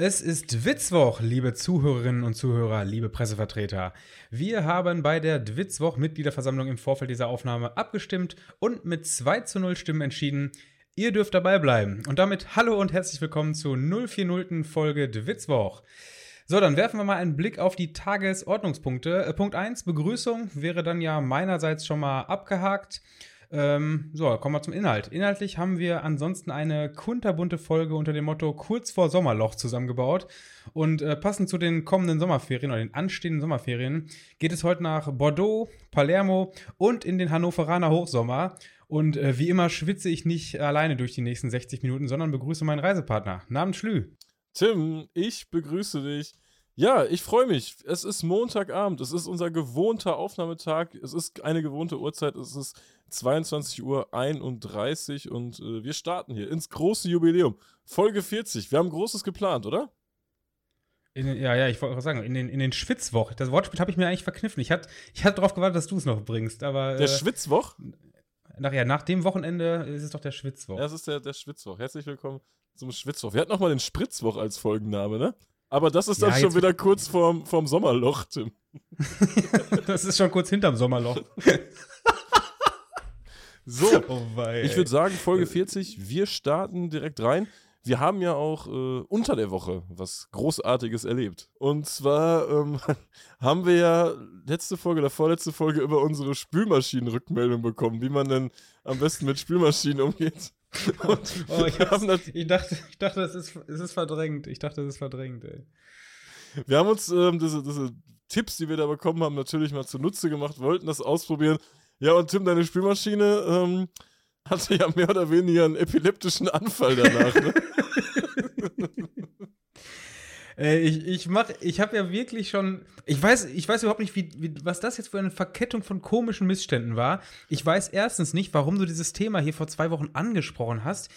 Es ist Dwitzwoch, liebe Zuhörerinnen und Zuhörer, liebe Pressevertreter. Wir haben bei der Dwitzwoch Mitgliederversammlung im Vorfeld dieser Aufnahme abgestimmt und mit 2 zu 0 Stimmen entschieden, ihr dürft dabei bleiben. Und damit hallo und herzlich willkommen zur 040. Folge Dwitzwoch. So, dann werfen wir mal einen Blick auf die Tagesordnungspunkte. Äh, Punkt 1, Begrüßung wäre dann ja meinerseits schon mal abgehakt. Ähm, so, kommen wir zum Inhalt. Inhaltlich haben wir ansonsten eine kunterbunte Folge unter dem Motto kurz vor Sommerloch zusammengebaut. Und äh, passend zu den kommenden Sommerferien oder den anstehenden Sommerferien geht es heute nach Bordeaux, Palermo und in den Hannoveraner Hochsommer. Und äh, wie immer schwitze ich nicht alleine durch die nächsten 60 Minuten, sondern begrüße meinen Reisepartner. Namen Schlü. Tim, ich begrüße dich. Ja, ich freue mich. Es ist Montagabend. Es ist unser gewohnter Aufnahmetag. Es ist eine gewohnte Uhrzeit. Es ist 22 Uhr 31 und äh, wir starten hier ins große Jubiläum. Folge 40. Wir haben Großes geplant, oder? In, ja, ja, ich wollte sagen, in den, in den Schwitzwoch. Das Wortspiel habe ich mir eigentlich verkniffen. Ich hatte ich hat darauf gewartet, dass du es noch bringst. Aber, der äh, Schwitzwoch? Nach, ja, nach dem Wochenende ist es doch der Schwitzwoch. Ja, es ist der, der Schwitzwoch. Herzlich willkommen zum Schwitzwoch. Wir hatten noch mal den Spritzwoch als Folgenname, ne? Aber das ist dann ja, schon wieder kurz vorm, vorm Sommerloch, Tim. das ist schon kurz hinterm Sommerloch. so, oh ich würde sagen, Folge 40, wir starten direkt rein. Wir haben ja auch äh, unter der Woche was Großartiges erlebt. Und zwar ähm, haben wir ja letzte Folge oder vorletzte Folge über unsere Spülmaschinenrückmeldung bekommen, wie man denn am besten mit Spülmaschinen umgeht. Und oh, ich, ich, dachte, ich dachte, es ist, es ist verdrängt. Ich dachte, es ist verdrängt, ey. Wir haben uns ähm, diese, diese Tipps, die wir da bekommen haben, natürlich mal zunutze gemacht, wollten das ausprobieren. Ja, und Tim, deine Spülmaschine ähm, hatte ja mehr oder weniger einen epileptischen Anfall danach. Ne? Äh, ich ich mach, ich habe ja wirklich schon, ich weiß, ich weiß überhaupt nicht, wie, wie, was das jetzt für eine Verkettung von komischen Missständen war. Ich weiß erstens nicht, warum du dieses Thema hier vor zwei Wochen angesprochen hast.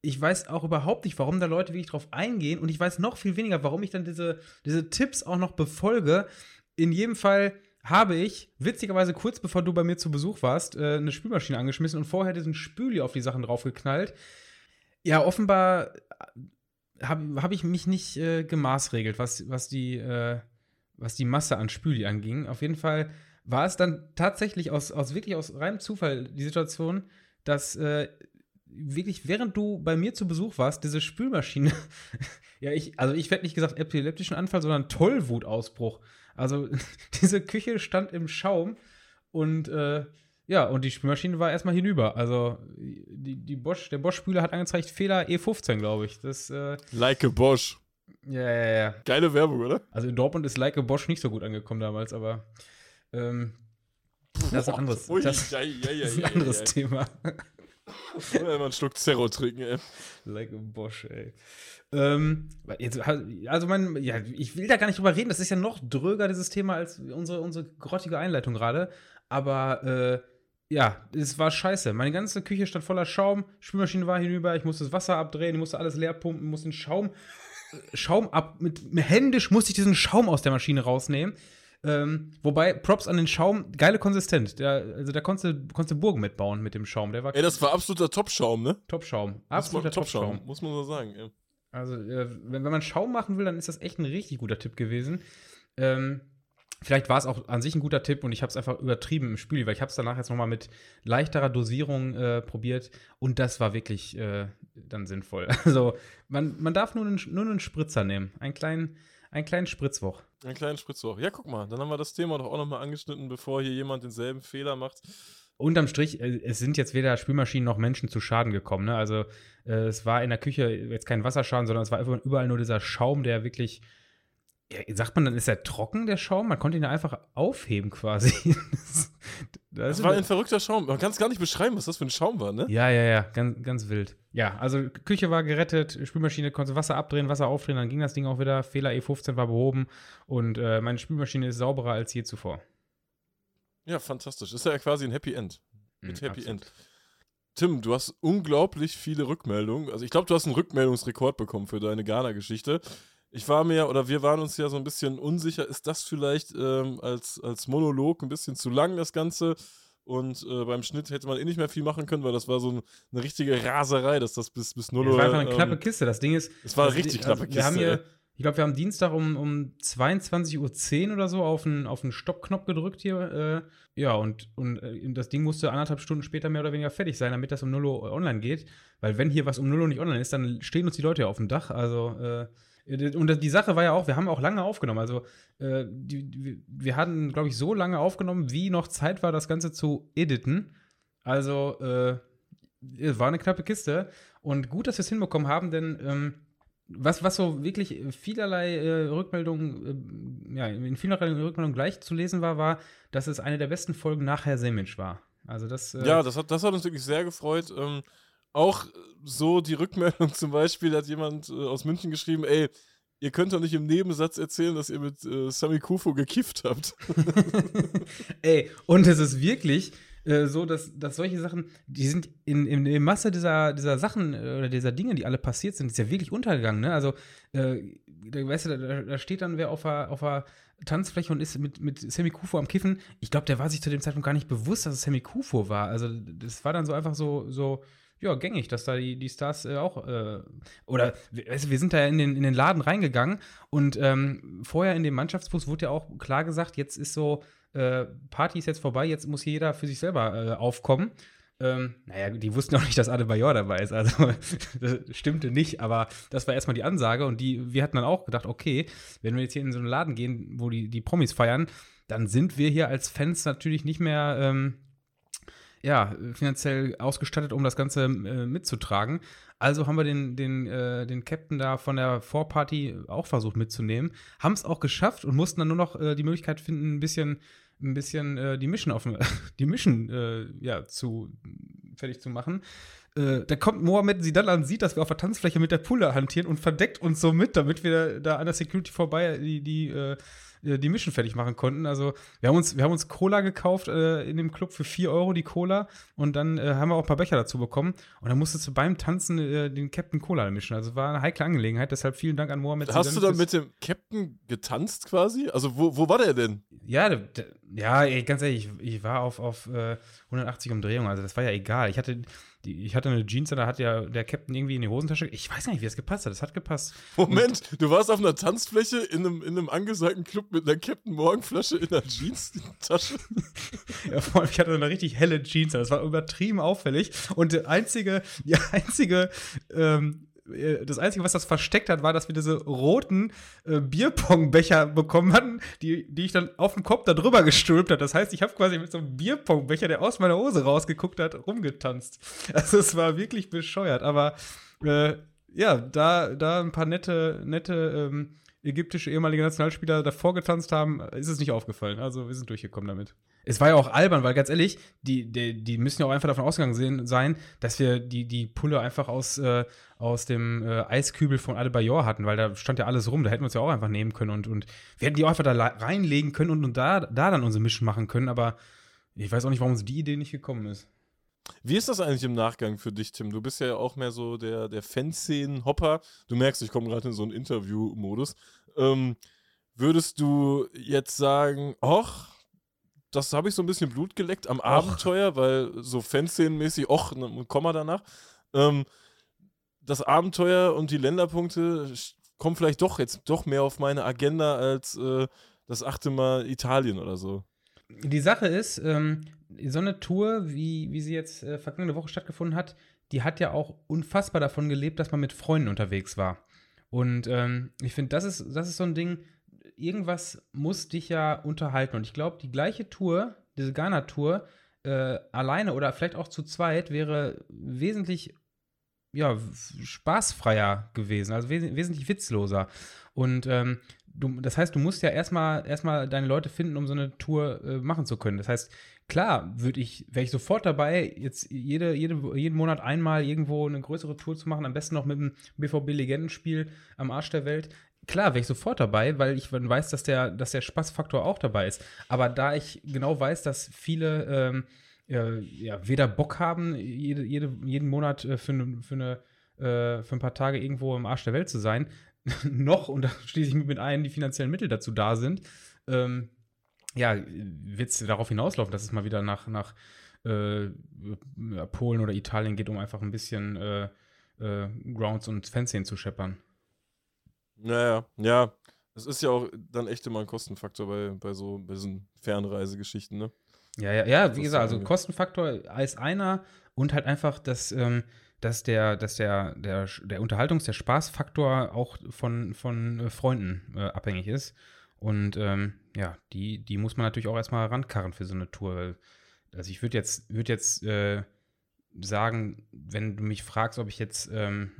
Ich weiß auch überhaupt nicht, warum da Leute wirklich drauf eingehen. Und ich weiß noch viel weniger, warum ich dann diese, diese Tipps auch noch befolge. In jedem Fall habe ich, witzigerweise kurz bevor du bei mir zu Besuch warst, äh, eine Spülmaschine angeschmissen und vorher diesen Spüli auf die Sachen draufgeknallt. Ja, offenbar habe hab ich mich nicht äh, gemaßregelt, was, was, die, äh, was die Masse an Spüli anging. Auf jeden Fall war es dann tatsächlich aus, aus wirklich aus reinem Zufall die Situation, dass äh, wirklich, während du bei mir zu Besuch warst, diese Spülmaschine, ja, ich, also ich werde nicht gesagt epileptischen Anfall, sondern Tollwutausbruch. Also diese Küche stand im Schaum und äh, ja, und die Spülmaschine war erstmal hinüber. Also die, die Bosch, der Bosch-Spüler hat angezeigt Fehler E15, glaube ich. Das, äh, like a Bosch. Ja, ja, ja. Geile Werbung, oder? Also in Dortmund ist Like a Bosch nicht so gut angekommen damals, aber ähm, das ist ein anderes, Ui, das, ja, ja, ja, das ist ein anderes Thema. Ich mal einen Schluck Zerro trinken, ey. Like a Bosch, ey. Ähm, jetzt, also mein, ja, ich will da gar nicht drüber reden, das ist ja noch dröger, dieses Thema, als unsere, unsere grottige Einleitung gerade. Aber äh, ja, es war scheiße. Meine ganze Küche stand voller Schaum, Spülmaschine war hinüber, ich musste das Wasser abdrehen, ich musste alles leer pumpen, musste den Schaum, Schaum ab, mit, mit händisch musste ich diesen Schaum aus der Maschine rausnehmen. Ähm, wobei, Props an den Schaum, geile Konsistenz. Der, also da konntest du, konntest du Burgen mitbauen mit dem Schaum. Der war Ey, das war absoluter Top-Schaum, ne? Top-Schaum. Absoluter Top-Schaum. Top muss man so sagen, ja. Also, äh, wenn, wenn man Schaum machen will, dann ist das echt ein richtig guter Tipp gewesen. Ähm, Vielleicht war es auch an sich ein guter Tipp und ich habe es einfach übertrieben im Spiel, weil ich habe es danach jetzt nochmal mit leichterer Dosierung äh, probiert und das war wirklich äh, dann sinnvoll. Also man, man darf nur einen, nur einen Spritzer nehmen, einen kleinen, einen kleinen Spritzwoch. Einen kleinen Spritzwoch. Ja, guck mal, dann haben wir das Thema doch auch nochmal angeschnitten, bevor hier jemand denselben Fehler macht. Unterm Strich, äh, es sind jetzt weder Spülmaschinen noch Menschen zu Schaden gekommen. Ne? Also äh, es war in der Küche jetzt kein Wasserschaden, sondern es war überall nur dieser Schaum, der wirklich ja, sagt man dann, ist er trocken, der Schaum? Man konnte ihn ja einfach aufheben quasi. das, das war ein verrückter Schaum. Man kann es gar nicht beschreiben, was das für ein Schaum war, ne? Ja, ja, ja, ganz, ganz wild. Ja, also Küche war gerettet, Spülmaschine konnte Wasser abdrehen, Wasser aufdrehen, dann ging das Ding auch wieder. Fehler E15 war behoben und äh, meine Spülmaschine ist sauberer als je zuvor. Ja, fantastisch. Ist ja quasi ein Happy End. Mit mm, Happy absolut. End. Tim, du hast unglaublich viele Rückmeldungen. Also ich glaube, du hast einen Rückmeldungsrekord bekommen für deine Ghana-Geschichte ich war mir, oder wir waren uns ja so ein bisschen unsicher, ist das vielleicht ähm, als, als Monolog ein bisschen zu lang, das Ganze? Und äh, beim Schnitt hätte man eh nicht mehr viel machen können, weil das war so ein, eine richtige Raserei, dass das bis, bis 0 Uhr. Es war einfach eine ähm, knappe Kiste. Das Ding ist. Es war eine richtig knappe also, Kiste. Wir haben, hier, Ich glaube, wir haben Dienstag um, um 22.10 Uhr oder so auf den, auf den Stoppknopf gedrückt hier. Äh, ja, und, und äh, das Ding musste anderthalb Stunden später mehr oder weniger fertig sein, damit das um 0 Uhr online geht. Weil wenn hier was um 0 Uhr nicht online ist, dann stehen uns die Leute ja auf dem Dach. Also, äh, und die Sache war ja auch, wir haben auch lange aufgenommen. Also, äh, die, die, wir hatten, glaube ich, so lange aufgenommen, wie noch Zeit war, das Ganze zu editen. Also, äh, es war eine knappe Kiste. Und gut, dass wir es hinbekommen haben, denn ähm, was, was so wirklich vielerlei äh, Rückmeldungen, äh, ja, in vielerlei Rückmeldungen gleich zu lesen war, war, dass es eine der besten Folgen nach Herr Semic war. Also das. Äh ja, das hat, das hat uns wirklich sehr gefreut. Ähm, auch so die Rückmeldung zum Beispiel, hat jemand äh, aus München geschrieben, ey, ihr könnt doch nicht im Nebensatz erzählen, dass ihr mit äh, Sami Kufo gekifft habt. ey, und es ist wirklich, äh, so, dass, dass solche Sachen, die sind in, in, in Masse dieser, dieser Sachen äh, oder dieser Dinge, die alle passiert sind, ist ja wirklich untergegangen. Ne? Also, äh, weißt du, da, da, steht dann wer auf der, auf der Tanzfläche und ist mit, mit Sammy Kufo am Kiffen. Ich glaube, der war sich zu dem Zeitpunkt gar nicht bewusst, dass es Sammy Kufo war. Also, das war dann so einfach so, so ja, gängig, dass da die, die Stars äh, auch, äh, oder weißt wir sind da in den, in den Laden reingegangen und ähm, vorher in dem Mannschaftsbus wurde ja auch klar gesagt, jetzt ist so, äh, Party ist jetzt vorbei, jetzt muss jeder für sich selber äh, aufkommen. Ähm, naja, die wussten auch nicht, dass Adebayor dabei ist. Also, das stimmte nicht, aber das war erstmal die Ansage. Und die, wir hatten dann auch gedacht, okay, wenn wir jetzt hier in so einen Laden gehen, wo die, die Promis feiern, dann sind wir hier als Fans natürlich nicht mehr ähm, ja, finanziell ausgestattet, um das Ganze äh, mitzutragen. Also haben wir den, den, äh, den Captain da von der Vorparty auch versucht mitzunehmen. Haben es auch geschafft und mussten dann nur noch äh, die Möglichkeit finden, ein bisschen, ein bisschen äh, die Mission auf die Mission äh, ja, zu fertig zu machen. Äh, da kommt Mohammed Sidalan, sieht, dass wir auf der Tanzfläche mit der Pulle hantieren und verdeckt uns so mit, damit wir da an der Security vorbei die, die äh, die Mission fertig machen konnten. Also wir haben uns, wir haben uns Cola gekauft äh, in dem Club für 4 Euro die Cola und dann äh, haben wir auch ein paar Becher dazu bekommen und dann musstest du beim Tanzen äh, den Captain Cola mischen. Also war eine heikle Angelegenheit, deshalb vielen Dank an Mohammed. Hast du dann mit dem Captain getanzt quasi? Also wo, wo war der denn? Ja, der, der, ja, ey, ganz ehrlich, ich, ich war auf, auf 180 äh, Umdrehungen, also das war ja egal. Ich hatte die, ich hatte eine Jeans, da hat ja der Captain irgendwie in die Hosentasche. Ich weiß gar nicht, wie das gepasst hat. Das hat gepasst. Moment, und du warst auf einer Tanzfläche in einem, in einem angesagten Club mit einer Captain Morgenflasche in der Jeans-Tasche? ja, vor allem, ich hatte eine richtig helle Jeans. Das war übertrieben auffällig. Und der einzige, die einzige ähm, äh, das Einzige, was das versteckt hat, war, dass wir diese roten äh, Bierpongbecher bekommen hatten, die, die ich dann auf dem Kopf da drüber gestülpt habe. Das heißt, ich habe quasi mit so einem Bierpongbecher, der aus meiner Hose rausgeguckt hat, rumgetanzt. Also es war wirklich bescheuert. Aber äh, ja, da, da ein paar nette, nette ähm, ägyptische ehemalige Nationalspieler davor getanzt haben, ist es nicht aufgefallen. Also wir sind durchgekommen damit. Es war ja auch albern, weil ganz ehrlich, die, die, die müssen ja auch einfach davon ausgegangen sein, dass wir die, die Pulle einfach aus, äh, aus dem äh, Eiskübel von Adebayor hatten, weil da stand ja alles rum, da hätten wir uns ja auch einfach nehmen können und, und wir hätten die auch einfach da reinlegen können und, und da, da dann unsere Mission machen können, aber ich weiß auch nicht, warum uns die Idee nicht gekommen ist. Wie ist das eigentlich im Nachgang für dich, Tim? Du bist ja auch mehr so der, der Fanszenen-Hopper. Du merkst, ich komme gerade in so einen Interview-Modus. Ähm, würdest du jetzt sagen, ach, das habe ich so ein bisschen Blut geleckt am och. Abenteuer, weil so Fanszenen-mäßig, och, ein Komma danach. Ähm, das Abenteuer und die Länderpunkte kommen vielleicht doch jetzt doch mehr auf meine Agenda als äh, das achte Mal Italien oder so. Die Sache ist, ähm, so eine Tour, wie, wie sie jetzt äh, vergangene Woche stattgefunden hat, die hat ja auch unfassbar davon gelebt, dass man mit Freunden unterwegs war. Und ähm, ich finde, das ist, das ist so ein Ding, irgendwas muss dich ja unterhalten. Und ich glaube, die gleiche Tour, diese Ghana-Tour, äh, alleine oder vielleicht auch zu zweit, wäre wesentlich ja, spaßfreier gewesen, also wes wesentlich witzloser. Und ähm, du, das heißt, du musst ja erstmal erstmal deine Leute finden, um so eine Tour äh, machen zu können. Das heißt, klar, würde ich, wäre ich sofort dabei, jetzt jede, jede, jeden Monat einmal irgendwo eine größere Tour zu machen, am besten noch mit dem BVB-Legendenspiel am Arsch der Welt. Klar, wäre ich sofort dabei, weil ich weiß, dass der, dass der Spaßfaktor auch dabei ist. Aber da ich genau weiß, dass viele ähm, ja, ja, weder Bock haben, jede, jede, jeden Monat äh, für, für, eine, äh, für ein paar Tage irgendwo im Arsch der Welt zu sein, noch, und da schließe ich mit ein, die finanziellen Mittel dazu da sind, ähm, ja, wird es darauf hinauslaufen, dass es mal wieder nach, nach äh, Polen oder Italien geht, um einfach ein bisschen äh, äh, Grounds und Fanszenen zu scheppern. Naja, ja. Es ist ja auch dann echt immer ein Kostenfaktor bei, bei so bei diesen Fernreisegeschichten, ne? Ja, ja, ja, wie gesagt, also Kostenfaktor ist einer und halt einfach, dass, ähm, dass der, dass der, der, der Unterhaltungs-, der Spaßfaktor auch von, von äh, Freunden äh, abhängig ist. Und ähm, ja, die, die muss man natürlich auch erstmal rankarren für so eine Tour. Also ich würde jetzt, würd jetzt äh, sagen, wenn du mich fragst, ob ich jetzt ähm,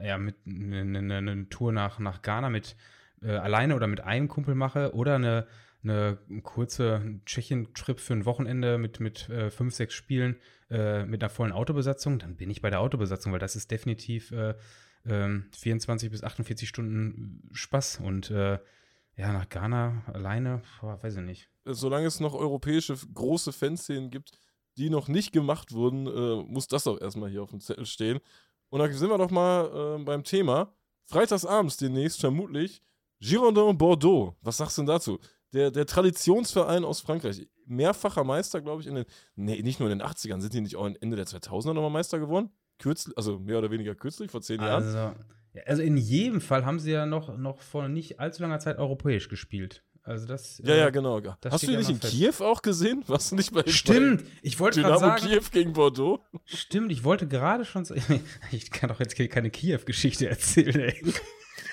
ja, mit eine ne, ne, ne Tour nach, nach Ghana mit äh, alleine oder mit einem Kumpel mache oder eine, eine kurze Tschechien-Trip für ein Wochenende mit, mit äh, fünf, sechs Spielen äh, mit einer vollen Autobesatzung, dann bin ich bei der Autobesatzung, weil das ist definitiv 24 äh, ähm, bis 48 Stunden Spaß und äh, ja, nach Ghana alleine, boah, weiß ich nicht. Solange es noch europäische große Fanszenen gibt, die noch nicht gemacht wurden, äh, muss das auch erstmal hier auf dem Zettel stehen. Und da sind wir doch mal äh, beim Thema. Freitagsabends demnächst vermutlich Girondin Bordeaux. Was sagst du denn dazu? Der, der Traditionsverein aus Frankreich. Mehrfacher Meister, glaube ich, in den. Nee, nicht nur in den 80ern. Sind die nicht auch Ende der 2000er nochmal Meister geworden? Kürzlich, also mehr oder weniger kürzlich, vor zehn Jahren. Also, also in jedem Fall haben sie ja noch, noch vor nicht allzu langer Zeit europäisch gespielt. Also das. Ja, ja, äh, genau. Hast du ihn nicht in fest. Kiew auch gesehen? Warst du nicht bei Stimmt, ich wollte gerade sagen. Kiew gegen Bordeaux? Stimmt, ich wollte gerade schon Ich kann doch jetzt keine Kiew-Geschichte erzählen, ey.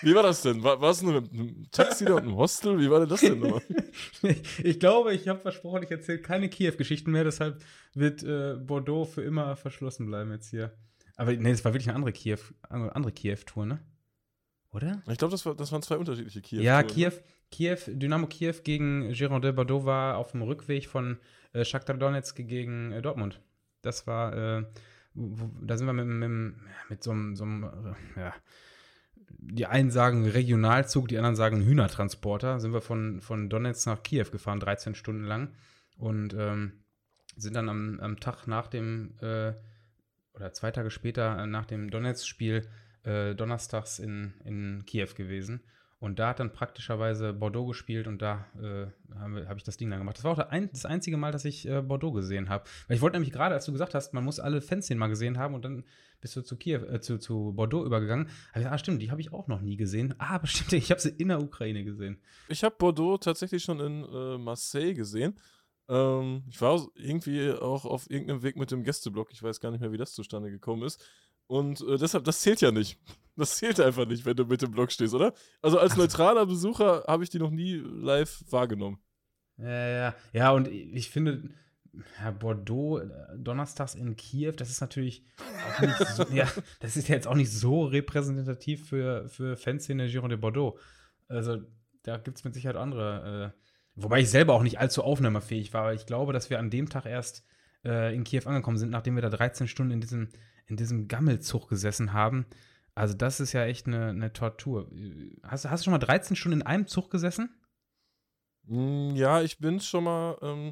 Wie war das denn? War, war es nur mit einem Taxi da und einem Hostel? Wie war denn das denn nochmal? ich glaube, ich habe versprochen, ich erzähle keine Kiew-Geschichten mehr, deshalb wird äh, Bordeaux für immer verschlossen bleiben jetzt hier. Aber nee, es war wirklich eine andere Kiew, andere Kiew-Tour, ne? Oder? Ich glaube, das, war, das waren zwei unterschiedliche Kiew. Ja, Kiew, Kiew, Dynamo Kiew gegen Girondin Bordeaux war auf dem Rückweg von äh, Shakhtar Donetsk gegen äh, Dortmund. Das war, äh, wo, da sind wir mit, mit, mit so einem, äh, ja, die einen sagen Regionalzug, die anderen sagen Hühnertransporter, sind wir von, von Donetsk nach Kiew gefahren, 13 Stunden lang. Und ähm, sind dann am, am Tag nach dem, äh, oder zwei Tage später nach dem Donetsk-Spiel äh, donnerstags in, in Kiew gewesen. Und da hat dann praktischerweise Bordeaux gespielt und da äh, habe hab ich das Ding dann gemacht. Das war auch ein, das einzige Mal, dass ich äh, Bordeaux gesehen habe. Weil ich wollte nämlich gerade, als du gesagt hast, man muss alle Fanszenen mal gesehen haben und dann bist du zu Kiew, äh, zu, zu Bordeaux übergegangen. Ich, ah, stimmt, die habe ich auch noch nie gesehen. Ah, bestimmt, ich habe sie in der Ukraine gesehen. Ich habe Bordeaux tatsächlich schon in äh, Marseille gesehen. Ähm, ich war irgendwie auch auf irgendeinem Weg mit dem Gästeblock. Ich weiß gar nicht mehr, wie das zustande gekommen ist. Und äh, deshalb, das zählt ja nicht. Das zählt einfach nicht, wenn du mit dem Blog stehst, oder? Also als neutraler Besucher habe ich die noch nie live wahrgenommen. Ja, ja. Ja, und ich finde, ja, Bordeaux, äh, donnerstags in Kiew, das ist natürlich auch nicht so, ja, das ist ja jetzt auch nicht so repräsentativ für, für Fanszene Giron de Bordeaux. Also, da gibt es mit Sicherheit andere. Äh, wobei ich selber auch nicht allzu aufnahmefähig war, aber ich glaube, dass wir an dem Tag erst äh, in Kiew angekommen sind, nachdem wir da 13 Stunden in diesem in diesem Gammelzug gesessen haben. Also das ist ja echt eine, eine Tortur. Hast, hast du schon mal 13 Stunden in einem Zug gesessen? Mm, ja, ich bin schon mal ähm,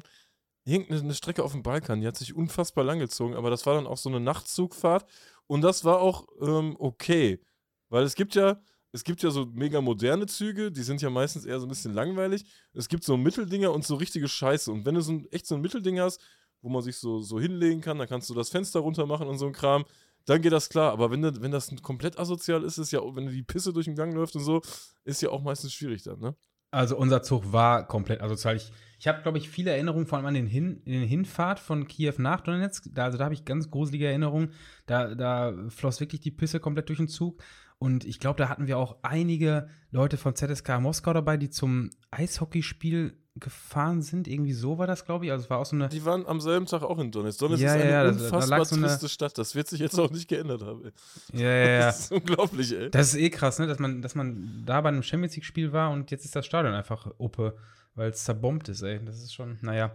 irgendeine Strecke auf dem Balkan, die hat sich unfassbar lang gezogen, aber das war dann auch so eine Nachtzugfahrt und das war auch ähm, okay, weil es gibt ja, es gibt ja so mega moderne Züge, die sind ja meistens eher so ein bisschen langweilig. Es gibt so Mitteldinger und so richtige Scheiße und wenn du so ein, echt so ein Mittelding hast, wo man sich so, so hinlegen kann, dann kannst du das Fenster runter machen und so ein Kram. Dann geht das klar. Aber wenn, wenn das komplett asozial ist, ist ja, wenn die Pisse durch den Gang läuft und so, ist ja auch meistens schwierig dann, ne? Also unser Zug war komplett asozial. Ich, ich habe, glaube ich, viele Erinnerungen, vor allem an den, Hin, den Hinfahrt von Kiew nach Donetsk. Da, also da habe ich ganz gruselige Erinnerungen. Da, da floss wirklich die Pisse komplett durch den Zug. Und ich glaube, da hatten wir auch einige Leute von ZSK Moskau dabei, die zum Eishockeyspiel gefahren sind. Irgendwie so war das, glaube ich. Also es war auch so eine. Die waren am selben Tag auch in Donetsk. Donetsk ja, ist eine ja, unfassbar da so triste Stadt. Das wird sich jetzt auch nicht geändert haben. Ja, ja, ja. Das ist unglaublich, ey. Das ist eh krass, ne? Dass man, dass man da bei einem Champions League-Spiel war und jetzt ist das Stadion einfach Uppe, weil es zerbombt ist, ey. Das ist schon, naja.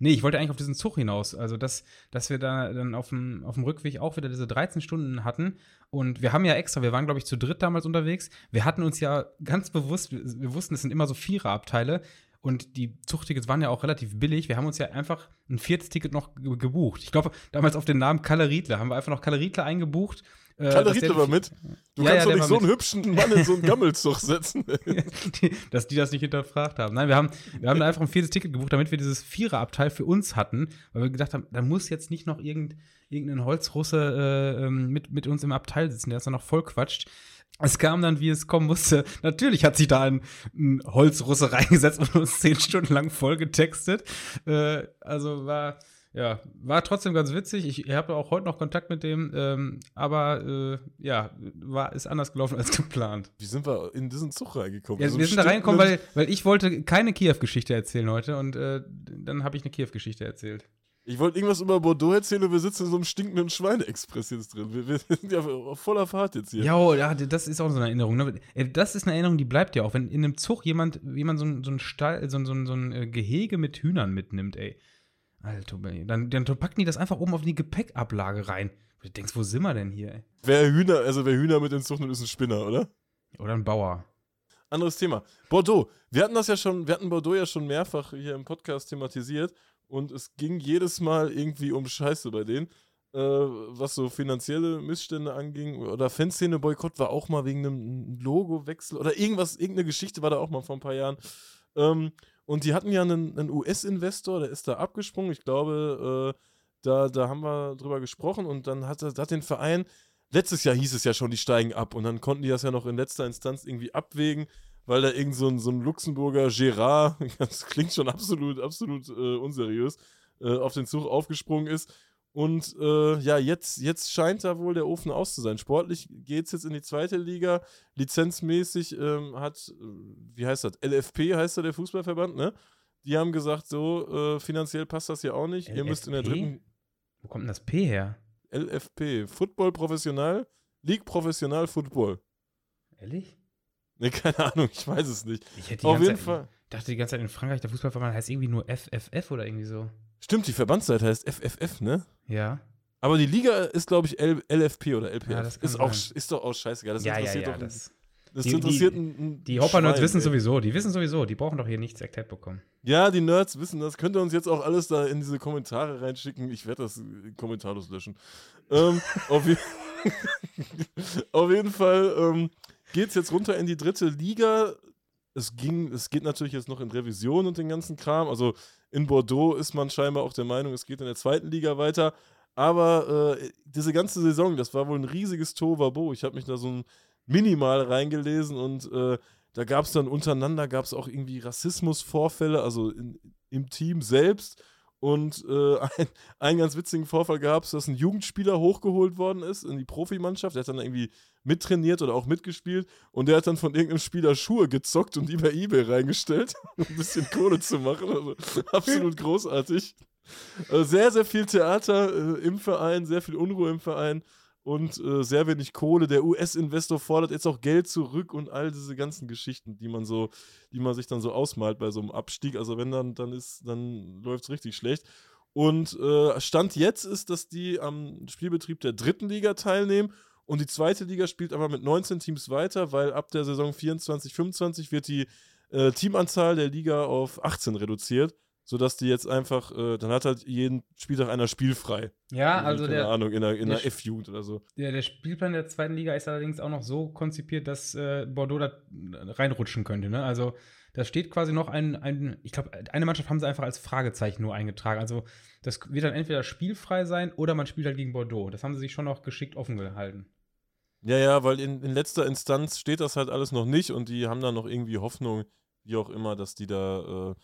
Nee, ich wollte eigentlich auf diesen Zug hinaus. Also, dass, dass wir da dann auf dem, auf dem Rückweg auch wieder diese 13 Stunden hatten. Und wir haben ja extra, wir waren, glaube ich, zu dritt damals unterwegs. Wir hatten uns ja ganz bewusst, wir, wir wussten, es sind immer so Viererabteile. Und die Zugtickets waren ja auch relativ billig. Wir haben uns ja einfach ein viertes Ticket noch gebucht. Ich glaube, damals auf den Namen Kalle Riedler haben wir einfach noch Kalle Riedler eingebucht. Äh, Kalle Riedler war mit? Du ja, kannst ja, doch nicht so einen hübschen Mann in so einen Gammelzug setzen. die, dass die das nicht hinterfragt haben. Nein, wir haben, wir haben einfach ein viertes Ticket gebucht, damit wir dieses Viererabteil für uns hatten, weil wir gedacht haben, da muss jetzt nicht noch irgend, irgendein Holzrusse äh, ähm, mit, mit uns im Abteil sitzen, der ist dann noch voll quatscht. Es kam dann, wie es kommen musste. Natürlich hat sich da ein, ein Holzrusse reingesetzt und uns zehn Stunden lang voll getextet. Äh, also war, ja, war trotzdem ganz witzig. Ich habe auch heute noch Kontakt mit dem, ähm, aber äh, ja, war, ist anders gelaufen als geplant. Wie sind wir in diesen Zug reingekommen? Ja, So wir sind da reingekommen, weil, weil ich wollte keine Kiew-Geschichte erzählen heute und äh, dann habe ich eine Kiew-Geschichte erzählt. Ich wollte irgendwas über Bordeaux erzählen und wir sitzen in so einem stinkenden Schweineexpress jetzt drin. Wir, wir sind ja auf voller Fahrt jetzt hier. Ja, oh, ja, das ist auch so eine Erinnerung. Ne? Das ist eine Erinnerung, die bleibt ja auch. Wenn in einem Zug jemand, jemand so ein, so ein Stall, so ein, so ein, so ein äh, Gehege mit Hühnern mitnimmt, ey. Alter, dann, dann packen die das einfach oben auf die Gepäckablage rein. Du denkst, wo sind wir denn hier, ey? Wer Hühner, also wer Hühner mit ins Zug nimmt, ist ein Spinner, oder? Oder ein Bauer. Anderes Thema. Bordeaux. Wir hatten das ja schon, wir hatten Bordeaux ja schon mehrfach hier im Podcast thematisiert und es ging jedes Mal irgendwie um Scheiße bei denen. Äh, was so finanzielle Missstände anging oder Fanszene-Boykott war auch mal wegen einem Logowechsel oder irgendwas, irgendeine Geschichte war da auch mal vor ein paar Jahren. Ähm, und die hatten ja einen, einen US-Investor, der ist da abgesprungen. Ich glaube, äh, da, da haben wir drüber gesprochen und dann hat, hat den Verein, letztes Jahr hieß es ja schon, die steigen ab und dann konnten die das ja noch in letzter Instanz irgendwie abwägen, weil da irgend so ein, so ein Luxemburger Gerard, das klingt schon absolut, absolut äh, unseriös, äh, auf den Zug aufgesprungen ist. Und äh, ja, jetzt, jetzt scheint da wohl der Ofen aus zu sein. Sportlich geht es jetzt in die zweite Liga. Lizenzmäßig ähm, hat, äh, wie heißt das? LFP heißt da der Fußballverband, ne? Die haben gesagt, so, äh, finanziell passt das hier auch nicht. Ihr müsst in der LFP? dritten Wo kommt denn das P her? LFP, Football Professional, League Professional Football. Ehrlich? Ne, keine Ahnung, ich weiß es nicht. Ich hätte die Auf ganze jeden Zeit, Fall. dachte die ganze Zeit in Frankreich, der Fußballverband heißt irgendwie nur FFF oder irgendwie so. Stimmt, die Verbandsseite heißt FFF, ne? Ja. Aber die Liga ist, glaube ich, L LFP oder LPF. Ja, ist, auch, ist doch auch scheißegal. Das ja, ja, interessiert ja. doch. Das, das die- interessiert die- die Hopper-Nerds wissen ey. sowieso, die wissen sowieso, die brauchen doch hier nichts erklärt bekommen. Ja, die Nerds wissen das. Könnt ihr uns jetzt auch alles da in diese Kommentare reinschicken? Ich werde das äh, kommentarlos löschen. ähm, auf, je auf jeden Fall ähm, geht es jetzt runter in die dritte Liga. Es, ging, es geht natürlich jetzt noch in Revision und den ganzen Kram. Also in Bordeaux ist man scheinbar auch der Meinung, es geht in der zweiten Liga weiter. Aber äh, diese ganze Saison, das war wohl ein riesiges Tovabo. Ich habe mich da so ein minimal reingelesen und äh, da gab es dann untereinander gab es auch irgendwie Rassismusvorfälle, also in, im Team selbst. Und äh, ein, einen ganz witzigen Vorfall gab es, dass ein Jugendspieler hochgeholt worden ist in die Profimannschaft. Der hat dann irgendwie mittrainiert oder auch mitgespielt. Und der hat dann von irgendeinem Spieler Schuhe gezockt und die bei Ebay reingestellt, um ein bisschen Kohle zu machen. Also absolut großartig. Also sehr, sehr viel Theater äh, im Verein, sehr viel Unruhe im Verein und äh, sehr wenig Kohle. Der US-Investor fordert jetzt auch Geld zurück und all diese ganzen Geschichten, die man so, die man sich dann so ausmalt bei so einem Abstieg. Also wenn dann, dann ist, dann läuft es richtig schlecht. Und äh, Stand jetzt ist, dass die am Spielbetrieb der dritten Liga teilnehmen und die zweite Liga spielt aber mit 19 Teams weiter, weil ab der Saison 24, 25 wird die äh, Teamanzahl der Liga auf 18 reduziert, sodass die jetzt einfach, äh, dann hat halt jeden Spieltag einer spielfrei. Ja, Irgendwie, also keine der, Ahnung, in der, in der der F-Jugend oder so. der, der Spielplan der zweiten Liga ist allerdings auch noch so konzipiert, dass äh, Bordeaux da reinrutschen könnte. Ne? Also da steht quasi noch ein, ein ich glaube, eine Mannschaft haben sie einfach als Fragezeichen nur eingetragen. Also das wird dann entweder spielfrei sein oder man spielt halt gegen Bordeaux. Das haben sie sich schon noch geschickt offen gehalten. Ja, ja, weil in, in letzter Instanz steht das halt alles noch nicht und die haben da noch irgendwie Hoffnung, wie auch immer, dass die da äh,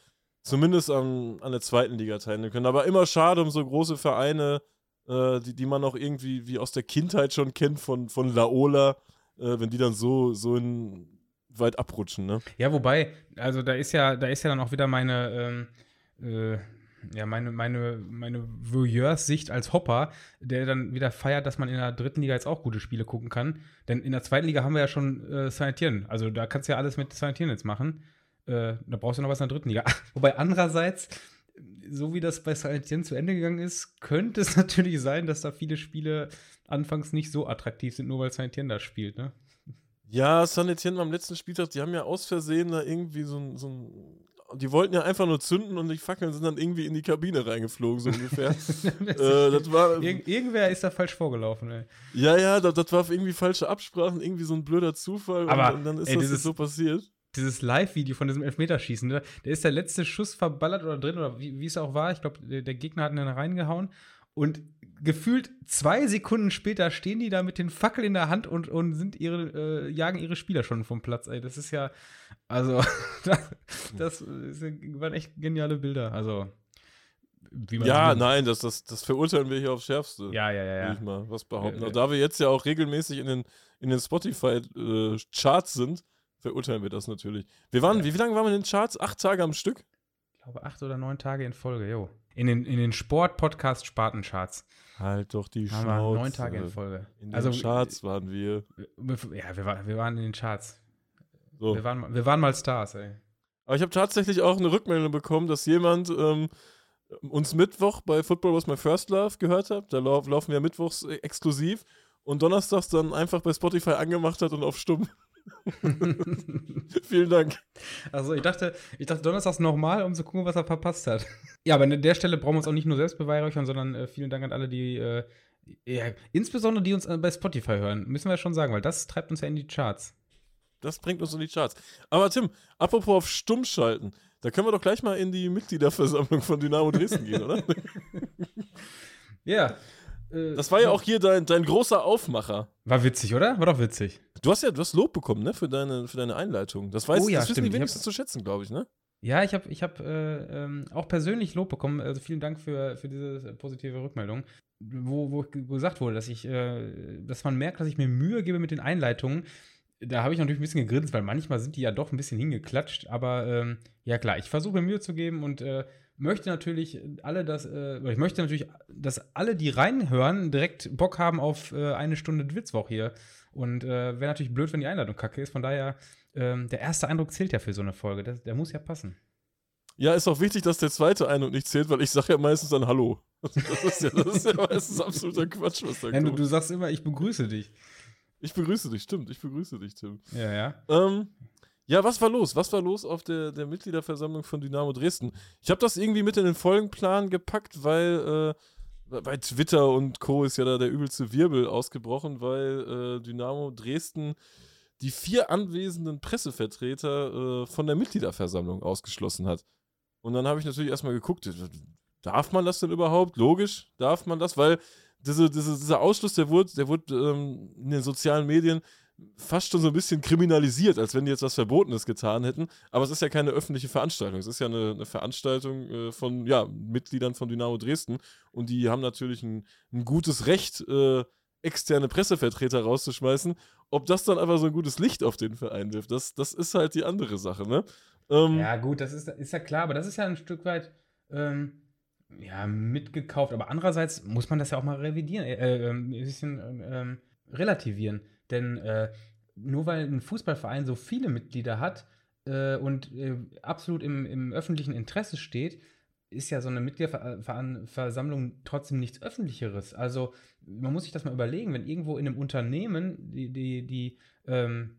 zumindest an, an der zweiten Liga teilnehmen können. Aber immer schade um so große Vereine, äh, die, die man auch irgendwie wie aus der Kindheit schon kennt von, von Laola, äh, wenn die dann so, so in, weit abrutschen, ne? Ja, wobei, also da ist ja, da ist ja dann auch wieder meine, ähm, äh, ja, meine, meine, meine Voyeurs-Sicht als Hopper, der dann wieder feiert, dass man in der dritten Liga jetzt auch gute Spiele gucken kann. Denn in der zweiten Liga haben wir ja schon äh, Saint-Étienne. Also da kannst du ja alles mit Saint-Étienne jetzt machen. Äh, da brauchst du noch was in der dritten Liga. Wobei andererseits, so wie das bei Saint-Étienne zu Ende gegangen ist, könnte es natürlich sein, dass da viele Spiele anfangs nicht so attraktiv sind, nur weil Saint-Étienne da spielt, ne? Ja, San Etienne am letzten Spieltag, die haben ja aus Versehen da irgendwie so ein, so ein die wollten ja einfach nur zünden und die Fackeln sind dann irgendwie in die Kabine reingeflogen, so ungefähr. äh, das war, Irg irgendwer ist da falsch vorgelaufen, ey. Ja, ja, das, das war irgendwie falsche Absprachen, irgendwie so ein blöder Zufall Aber, und dann, dann ist ey, das dieses- so passiert. Dieses Live-Video von diesem Elfmeterschießen, ne? der ist der letzte Schuss verballert oder drin, oder wie wie es auch war. Ich glaube, der, Gegner hat ihn dann reingehauen. Und gefühlt zwei Sekunden später stehen die da mit den Fackeln in der Hand und, und sind ihre, äh, jagen ihre Spieler schon vom Platz. Ey, das ist ja, also, das, das waren echt geniale Bilder. Also, ja, nein, das, das, das verurteilen wir hier aufs Schärfste. Ja, ja, ja. ja. ich mal was behaupten. Äh, da wir jetzt ja auch regelmäßig in den, in den Spotify-Charts äh, sind, verurteilen wir das natürlich. Wir waren, ja. wie, wie lange waren wir in den Charts? Acht Tage am Stück? Ich glaube, acht oder neun Tage in Folge, jo. In den, in den Sport-Podcast-Spartencharts. Halt doch die Schnauze. Haben wir neun Tage in Folge. In den also, Charts waren wir. Ja, wir, war, wir waren in den Charts. So. Wir, waren, wir waren mal Stars, ey. Aber ich habe tatsächlich auch eine Rückmeldung bekommen, dass jemand ähm, uns Mittwoch bei Football Was My First Love gehört hat. Da lau laufen wir mittwochs äh, exklusiv und donnerstags dann einfach bei Spotify angemacht hat und auf Stumm. Vielen Dank. Also ich dachte, ich dachte donnerstags nochmal, um zu gucken, was er verpasst hat. Ja, aber an der Stelle brauchen wir uns auch nicht nur selbst beweihräuchern, sondern äh, vielen Dank an alle, die äh, ja, insbesondere die uns äh, bei Spotify hören, müssen wir schon sagen, weil das treibt uns ja in die Charts. Das bringt uns in die Charts. Aber Tim, apropos auf Stumm schalten, da können wir doch gleich mal in die Mitgliederversammlung von Dynamo Dresden gehen, oder? ja. Äh, das war ja auch hier dein, dein großer Aufmacher. War witzig, oder? War doch witzig. Du hast ja du hast Lob bekommen, ne, für deine, für deine Einleitung. Das, weiß, oh, ja, das wissen die wenigstens zu schätzen, glaube ich, ne? Ja, ich habe ich hab, äh, ähm, auch persönlich Lob bekommen. Also vielen Dank für, für diese positive Rückmeldung, wo, wo gesagt wurde, dass ich, äh, dass man merkt, dass ich mir Mühe gebe mit den Einleitungen da habe ich natürlich ein bisschen gegrinst, weil manchmal sind die ja doch ein bisschen hingeklatscht. Aber ähm, ja klar, ich versuche Mühe zu geben und äh, möchte natürlich alle das, äh, ich möchte natürlich, dass alle, die reinhören, direkt Bock haben auf äh, eine Stunde Witzwoch hier. Und äh, wäre natürlich blöd, wenn die Einladung kacke ist. Von daher, ähm, der erste Eindruck zählt ja für so eine Folge. Das, der muss ja passen. Ja, ist auch wichtig, dass der zweite Eindruck nicht zählt, weil ich sage ja meistens dann Hallo. Das ist ja, das ist ja meistens absoluter Quatsch, was da ja, kommt. Du, du sagst immer, ich begrüße dich. Ich begrüße dich, stimmt. Ich begrüße dich, Tim. Ja, ja. Ähm, ja, was war los? Was war los auf der, der Mitgliederversammlung von Dynamo Dresden? Ich habe das irgendwie mit in den Folgenplan gepackt, weil äh, bei Twitter und Co. ist ja da der übelste Wirbel ausgebrochen, weil äh, Dynamo Dresden die vier anwesenden Pressevertreter äh, von der Mitgliederversammlung ausgeschlossen hat. Und dann habe ich natürlich erstmal geguckt, darf man das denn überhaupt? Logisch, darf man das? Weil diese, diese, dieser Ausschluss, der wurde, der wurde ähm, in den sozialen Medien fast schon so ein bisschen kriminalisiert, als wenn die jetzt was Verbotenes getan hätten. Aber es ist ja keine öffentliche Veranstaltung. Es ist ja eine, eine Veranstaltung äh, von ja, Mitgliedern von Dynamo Dresden. Und die haben natürlich ein, ein gutes Recht, äh, externe Pressevertreter rauszuschmeißen. Ob das dann aber so ein gutes Licht auf den Verein wirft, das, das ist halt die andere Sache. Ne? Ähm, ja, gut, das ist, ist ja klar, aber das ist ja ein Stück weit. Ähm ja, mitgekauft. Aber andererseits muss man das ja auch mal revidieren, äh, äh, ein bisschen äh, relativieren. Denn äh, nur weil ein Fußballverein so viele Mitglieder hat äh, und äh, absolut im, im öffentlichen Interesse steht, ist ja so eine Mitgliederversammlung trotzdem nichts Öffentlicheres. Also man muss sich das mal überlegen, wenn irgendwo in einem Unternehmen die, die, die ähm,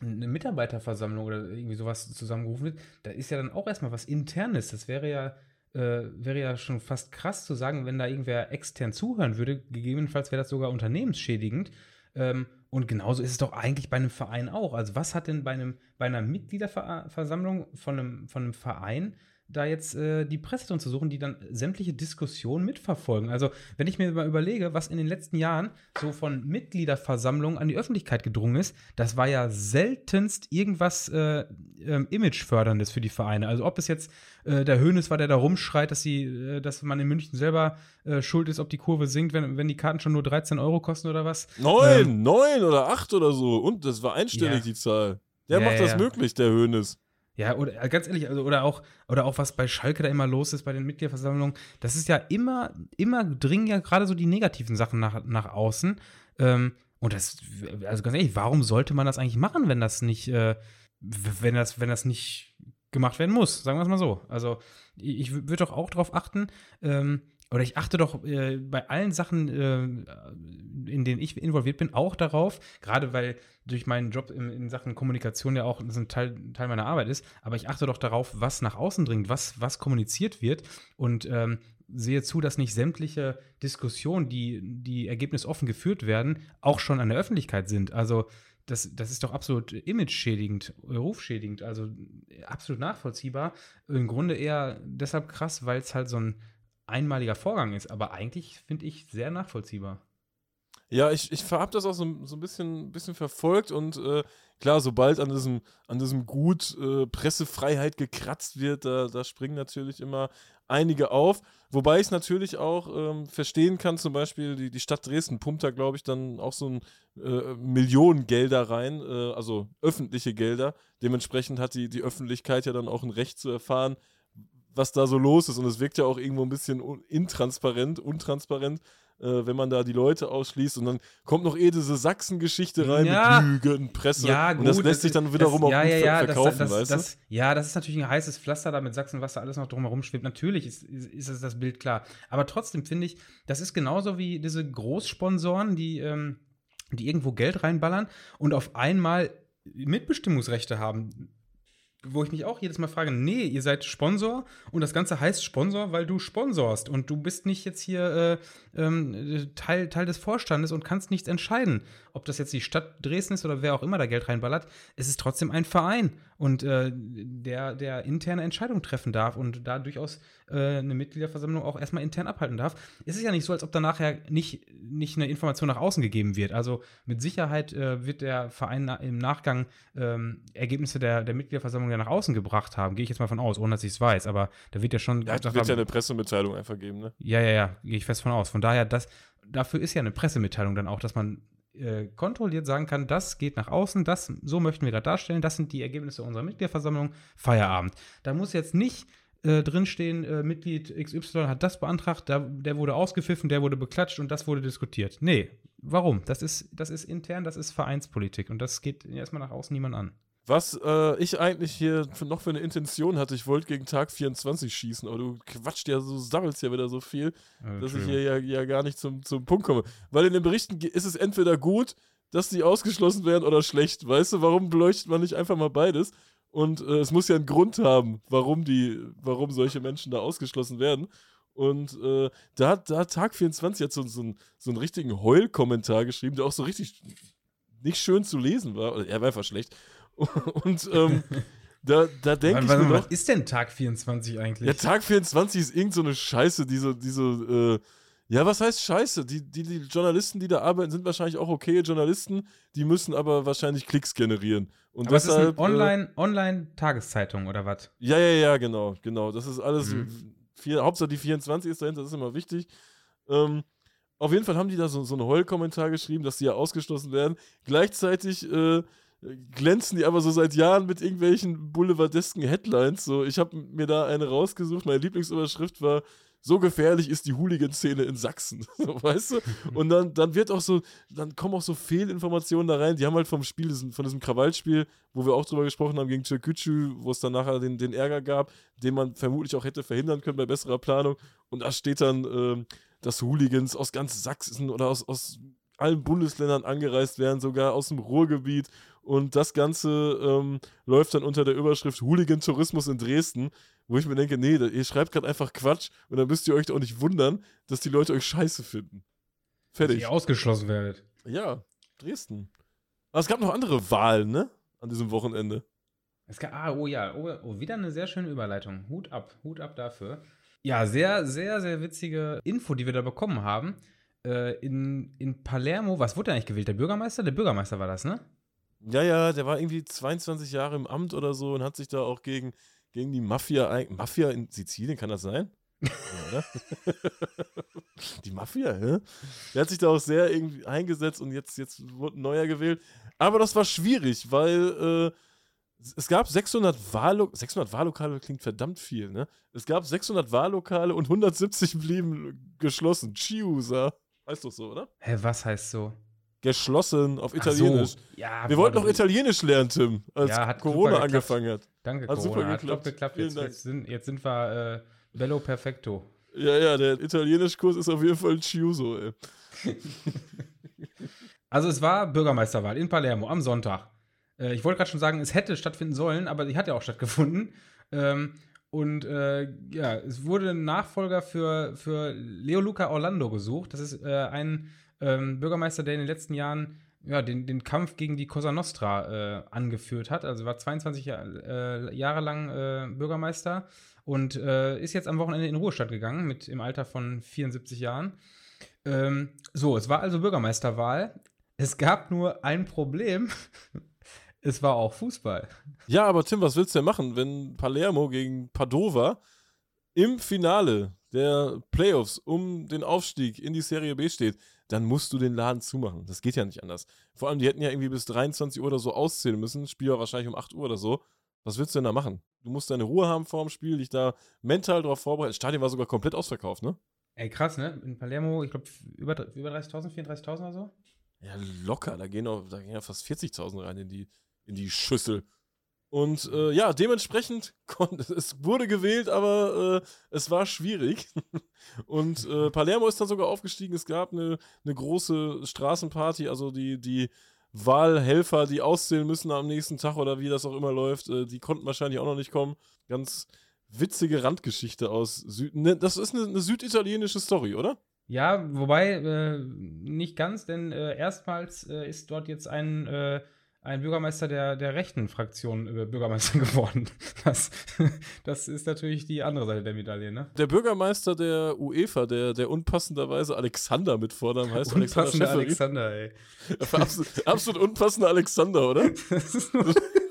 eine Mitarbeiterversammlung oder irgendwie sowas zusammengerufen wird, da ist ja dann auch erstmal was Internes. Das wäre ja äh, wäre ja schon fast krass zu sagen, wenn da irgendwer extern zuhören würde. Gegebenenfalls wäre das sogar unternehmensschädigend. Ähm, und genauso ist es doch eigentlich bei einem Verein auch. Also was hat denn bei, einem, bei einer Mitgliederversammlung von einem, von einem Verein da jetzt äh, die Presse drin zu suchen, die dann sämtliche Diskussionen mitverfolgen. Also, wenn ich mir mal überlege, was in den letzten Jahren so von Mitgliederversammlungen an die Öffentlichkeit gedrungen ist, das war ja seltenst irgendwas äh, äh, Imageförderndes für die Vereine. Also, ob es jetzt äh, der Hönes war, der da rumschreit, dass, sie, äh, dass man in München selber äh, schuld ist, ob die Kurve sinkt, wenn, wenn die Karten schon nur 13 Euro kosten oder was. Neun, ähm, neun oder acht oder so. Und das war einstellig, ja. die Zahl. Der ja, macht das ja. möglich, der Hönes. Ja, oder äh, ganz ehrlich, also, oder auch, oder auch was bei Schalke da immer los ist bei den Mitgliederversammlungen, das ist ja immer, immer dringen ja gerade so die negativen Sachen nach, nach außen. Ähm, und das, also ganz ehrlich, warum sollte man das eigentlich machen, wenn das nicht, äh, wenn das, wenn das nicht gemacht werden muss, sagen wir es mal so. Also ich würde doch auch darauf achten, ähm, oder ich achte doch äh, bei allen Sachen, äh, in denen ich involviert bin, auch darauf, gerade weil durch meinen Job in, in, Sachen Kommunikation ja auch ein Teil, Teil meiner Arbeit ist, aber ich achte doch darauf, was nach außen dringt, was, was kommuniziert wird und ähm, sehe zu, dass nicht sämtliche Diskussionen, die, die ergebnisoffen geführt werden, auch schon an der Öffentlichkeit sind. Also das, das ist doch absolut image-schädigend, rufschädigend, also absolut nachvollziehbar. Im Grunde eher deshalb krass, weil es halt so ein einmaliger Vorgang ist, aber eigentlich finde ich sehr nachvollziehbar. Ja, ich, ich habe das auch so, so ein bisschen, bisschen verfolgt und äh, klar, sobald an diesem, an diesem Gut äh, Pressefreiheit gekratzt wird, da, da springen natürlich immer einige auf. Wobei ich es natürlich auch ähm, verstehen kann, zum Beispiel die, die Stadt Dresden pumpt da, glaube ich, dann auch so ein äh, Millionen Gelder rein, äh, also öffentliche Gelder. Dementsprechend hat die, die Öffentlichkeit ja dann auch ein Recht zu erfahren, was da so los ist. Und es wirkt ja auch irgendwo ein bisschen intransparent, untransparent, äh, wenn man da die Leute ausschließt. Und dann kommt noch eh diese Sachsen-Geschichte rein Ja. mit Lügen, Presse. Ja, gut. und das lässt sich dann wiederum das, auch ja, gut ja, ver- ja, verkaufen, das, das, weißt das, Ja, das ist natürlich ein heißes Pflaster, da mit Sachsenwasser alles noch drumherum schwebt. Natürlich ist, ist, ist das Bild klar. Aber trotzdem finde ich, das ist genauso wie diese Großsponsoren, die, ähm, die irgendwo Geld reinballern und auf einmal Mitbestimmungsrechte haben. Wo ich mich auch jedes Mal frage, nee, ihr seid Sponsor und das Ganze heißt Sponsor, weil du sponsorst und du bist nicht jetzt hier äh, ähm, Teil, Teil des Vorstandes und kannst nichts entscheiden. Ob das jetzt die Stadt Dresden ist oder wer auch immer da Geld reinballert, es ist trotzdem ein Verein und äh, der, der interne Entscheidungen treffen darf und da durchaus äh, eine Mitgliederversammlung auch erstmal intern abhalten darf. Es ist ja nicht so, als ob da nachher nicht, nicht eine Information nach außen gegeben wird. Also mit Sicherheit äh, wird der Verein na im Nachgang ähm, Ergebnisse der, der Mitgliederversammlung ja nach außen gebracht haben. Gehe ich jetzt mal von aus, ohne dass ich es weiß. Aber da wird ja schon Ja, gesagt wird ja eine Pressemitteilung einfach geben, ne? ja, ja, ja, gehe ich fest von aus. Von daher, das, dafür ist ja eine Pressemitteilung dann auch, dass man äh, kontrolliert sagen kann, das geht nach außen, das, so möchten wir gerade darstellen, das sind die Ergebnisse unserer Mitgliederversammlung, Feierabend. Da muss jetzt nicht äh, drinstehen, äh, Mitglied XY hat das beantragt, da, der wurde ausgepfiffen, der wurde beklatscht und das wurde diskutiert. Nee, warum? Das ist, das ist intern, das ist Vereinspolitik und das geht erstmal nach außen niemand an. Was äh, ich eigentlich hier für, noch für eine Intention hatte, ich wollte gegen Tag 24 schießen, aber du quatscht ja so, sabbelst ja wieder so viel, Äh, dass ich hier ja, ja gar nicht zum, zum Punkt komme. Weil in den Berichten ist es entweder gut, dass die ausgeschlossen werden oder schlecht. Weißt du, warum beleuchtet man nicht einfach mal beides? Und äh, es muss ja einen Grund haben, warum die, warum solche Menschen da ausgeschlossen werden. Und äh, da, hat- da hat Tag 24 jetzt so, so, einen- so einen richtigen Heulkommentar geschrieben, der auch so richtig nicht schön zu lesen war. Er war einfach schlecht. Und ähm, da, da denke ich mir doch, was ist denn Tag 24 eigentlich? ja, Tag 24 ist irgend so eine Scheiße, diese, diese, äh, ja, was heißt Scheiße? Die, die, die Journalisten, die da arbeiten, sind wahrscheinlich auch okay Journalisten, die müssen aber wahrscheinlich Klicks generieren. Und Aber es ist deshalb. eine Online- Online-Tageszeitung oder was? Äh, ja, ja, ja, genau, genau. Das ist alles. Mhm. Vier, Hauptsache die 24 ist dahinter, das ist immer wichtig. Ähm, auf jeden Fall haben die da so, so einen Heulkommentar geschrieben, dass die ja ausgeschlossen werden. Gleichzeitig äh, glänzen die aber so seit Jahren mit irgendwelchen boulevardesken Headlines. So, ich habe mir da eine rausgesucht. Meine Lieblingsüberschrift war: So gefährlich ist die Hooligan-Szene in Sachsen. so, weißt du? Und dann, dann wird auch so, dann kommen auch so Fehlinformationen da rein. Die haben halt vom Spiel, von diesem Krawallspiel, wo wir auch drüber gesprochen haben, gegen Türkgücü, wo es dann nachher den, den Ärger gab, den man vermutlich auch hätte verhindern können bei besserer Planung. Und da steht dann, ähm, dass Hooligans aus ganz Sachsen oder aus, aus allen Bundesländern angereist werden, sogar aus dem Ruhrgebiet. Und das Ganze ähm, läuft dann unter der Überschrift Hooligan-Tourismus in Dresden, wo ich mir denke, nee, ihr schreibt gerade einfach Quatsch und dann müsst ihr euch doch nicht wundern, dass die Leute euch scheiße finden. Dass Fertig. ihr ausgeschlossen werdet. Ja, Dresden. Aber es gab noch andere Wahlen, ne? An diesem Wochenende. Es kann, ah, oh ja, oh, oh, wieder eine sehr schöne Überleitung. Hut ab, Hut ab dafür. Ja, sehr, sehr, sehr witzige Info, die wir da bekommen haben. Äh, in, in Palermo, was wurde eigentlich gewählt? Der Bürgermeister? Der Bürgermeister war das, ne? Ja, ja, der war irgendwie 22 Jahre im Amt oder so und hat sich da auch gegen, gegen die Mafia. Mafia in Sizilien, kann das sein? Ja, die Mafia, hä? Der hat sich da auch sehr irgendwie eingesetzt und jetzt, jetzt wurde ein neuer gewählt. Aber das war schwierig, weil äh, es gab 600 Wahllokale. 600 Wahllokale klingt verdammt viel, ne? Es gab 600 Wahllokale und 170 blieben geschlossen. Chiusa. Heißt doch so, oder? Hä, was heißt so? Geschlossen auf Italienisch. So. Ja, Wir wollten noch Italienisch lernen, Tim, als Ja, hat Corona angefangen hat. Danke, Hat Corona. super Hat geklappt. geklappt. Jetzt, jetzt, sind, jetzt sind wir äh, bello perfecto. Ja, ja, der Italienischkurs ist auf jeden Fall ein Chiuso, ey. Also es war Bürgermeisterwahl in Palermo am Sonntag. Äh, ich wollte gerade schon sagen, es hätte stattfinden sollen, aber die hat ja auch stattgefunden. Ähm, und äh, ja, es wurde ein Nachfolger für, für Leo Luca Orlando gesucht. Das ist äh, ein ähm, Bürgermeister, der in den letzten Jahren ja, den, den Kampf gegen die Cosa Nostra äh, angeführt hat. Also war 22 Jahr, äh, Jahre lang äh, Bürgermeister und äh, ist jetzt am Wochenende in Ruhestand gegangen mit im Alter von 74 Jahren. Ähm, so, es war also Bürgermeisterwahl. Es gab nur ein Problem. es war auch Fußball. Ja, aber Tim, was willst du denn machen, wenn Palermo gegen Padova im Finale der Playoffs um den Aufstieg in die Serie B steht? Dann musst du den Laden zumachen. Das geht ja nicht anders. Vor allem, die hätten ja irgendwie bis 23 Uhr oder so auszählen müssen. Spiel war wahrscheinlich um 8 Uhr oder so. Was willst du denn da machen? Du musst deine Ruhe haben vor dem Spiel, dich da mental drauf vorbereiten. Das Stadion war sogar komplett ausverkauft, ne? Ey, krass, ne? In Palermo, ich glaube, über, über 30.000, 34.000 oder so? Ja, locker. Da gehen, auch, da gehen ja fast 40.000 rein in die, in die Schüssel. Und äh, ja, dementsprechend konnte es wurde gewählt, aber äh, es war schwierig. Und äh, Palermo ist dann sogar aufgestiegen. Es gab eine, eine große Straßenparty, also die, die Wahlhelfer, die auszählen müssen am nächsten Tag oder wie das auch immer läuft, äh, die konnten wahrscheinlich auch noch nicht kommen. Ganz witzige Randgeschichte aus Süden. Ne, das ist eine, eine süditalienische Story, oder? Ja, wobei äh, nicht ganz, denn äh, erstmals ist dort jetzt ein ein Bürgermeister der, der rechten Fraktion äh, Bürgermeister geworden. Das, das ist natürlich die andere Seite der Medaille, ne? Der Bürgermeister der UEFA, der, der unpassenderweise Alexander mit Vornamen heißt. Unpassender Alexander, Alexander ey. Absolut, absolut unpassender Alexander, oder?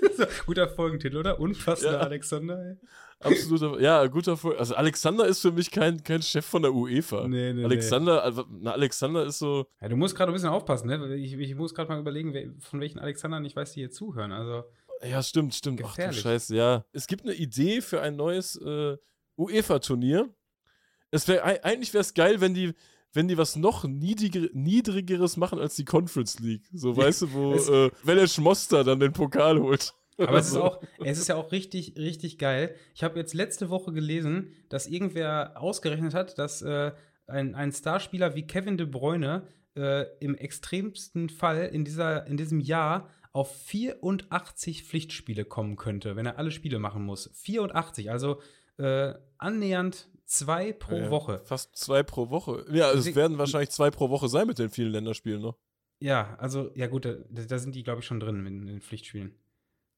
Guter Folgentitel, oder? Unpassender ja. Alexander, ey. Absoluter, ja, guter Folge. Also Alexander ist für mich kein, kein Chef von der UEFA. Nee, nee, Alexander, nee. na, Alexander ist so. Ja, du musst gerade ein bisschen aufpassen, ne? Ich, ich muss gerade mal überlegen, von welchen Alexandern ich weiß, die hier zuhören. Also. Ja, stimmt, stimmt. Gefährlich. Ach du Scheiße, ja. Es gibt eine Idee für ein neues äh, UEFA-Turnier. Es wär, eigentlich wäre es geil, wenn die, wenn die was noch niedriger, niedrigeres machen als die Conference League. So, weißt du, wo, äh, wenn der Schmoster dann den Pokal holt. Aber es ist auch, es ist ja auch richtig, richtig geil. Ich habe jetzt letzte Woche gelesen, dass irgendwer ausgerechnet hat, dass äh, ein, ein Starspieler wie Kevin De Bruyne äh, im extremsten Fall in, dieser, in diesem Jahr auf 84 Pflichtspiele kommen könnte, wenn er alle Spiele machen muss. 84, also äh, annähernd zwei pro ja, Woche. Fast zwei pro Woche. Ja, es werden wahrscheinlich zwei pro Woche sein mit den vielen Länderspielen noch. Ja, also, ja gut, da, da sind die, glaube ich, schon drin in den Pflichtspielen.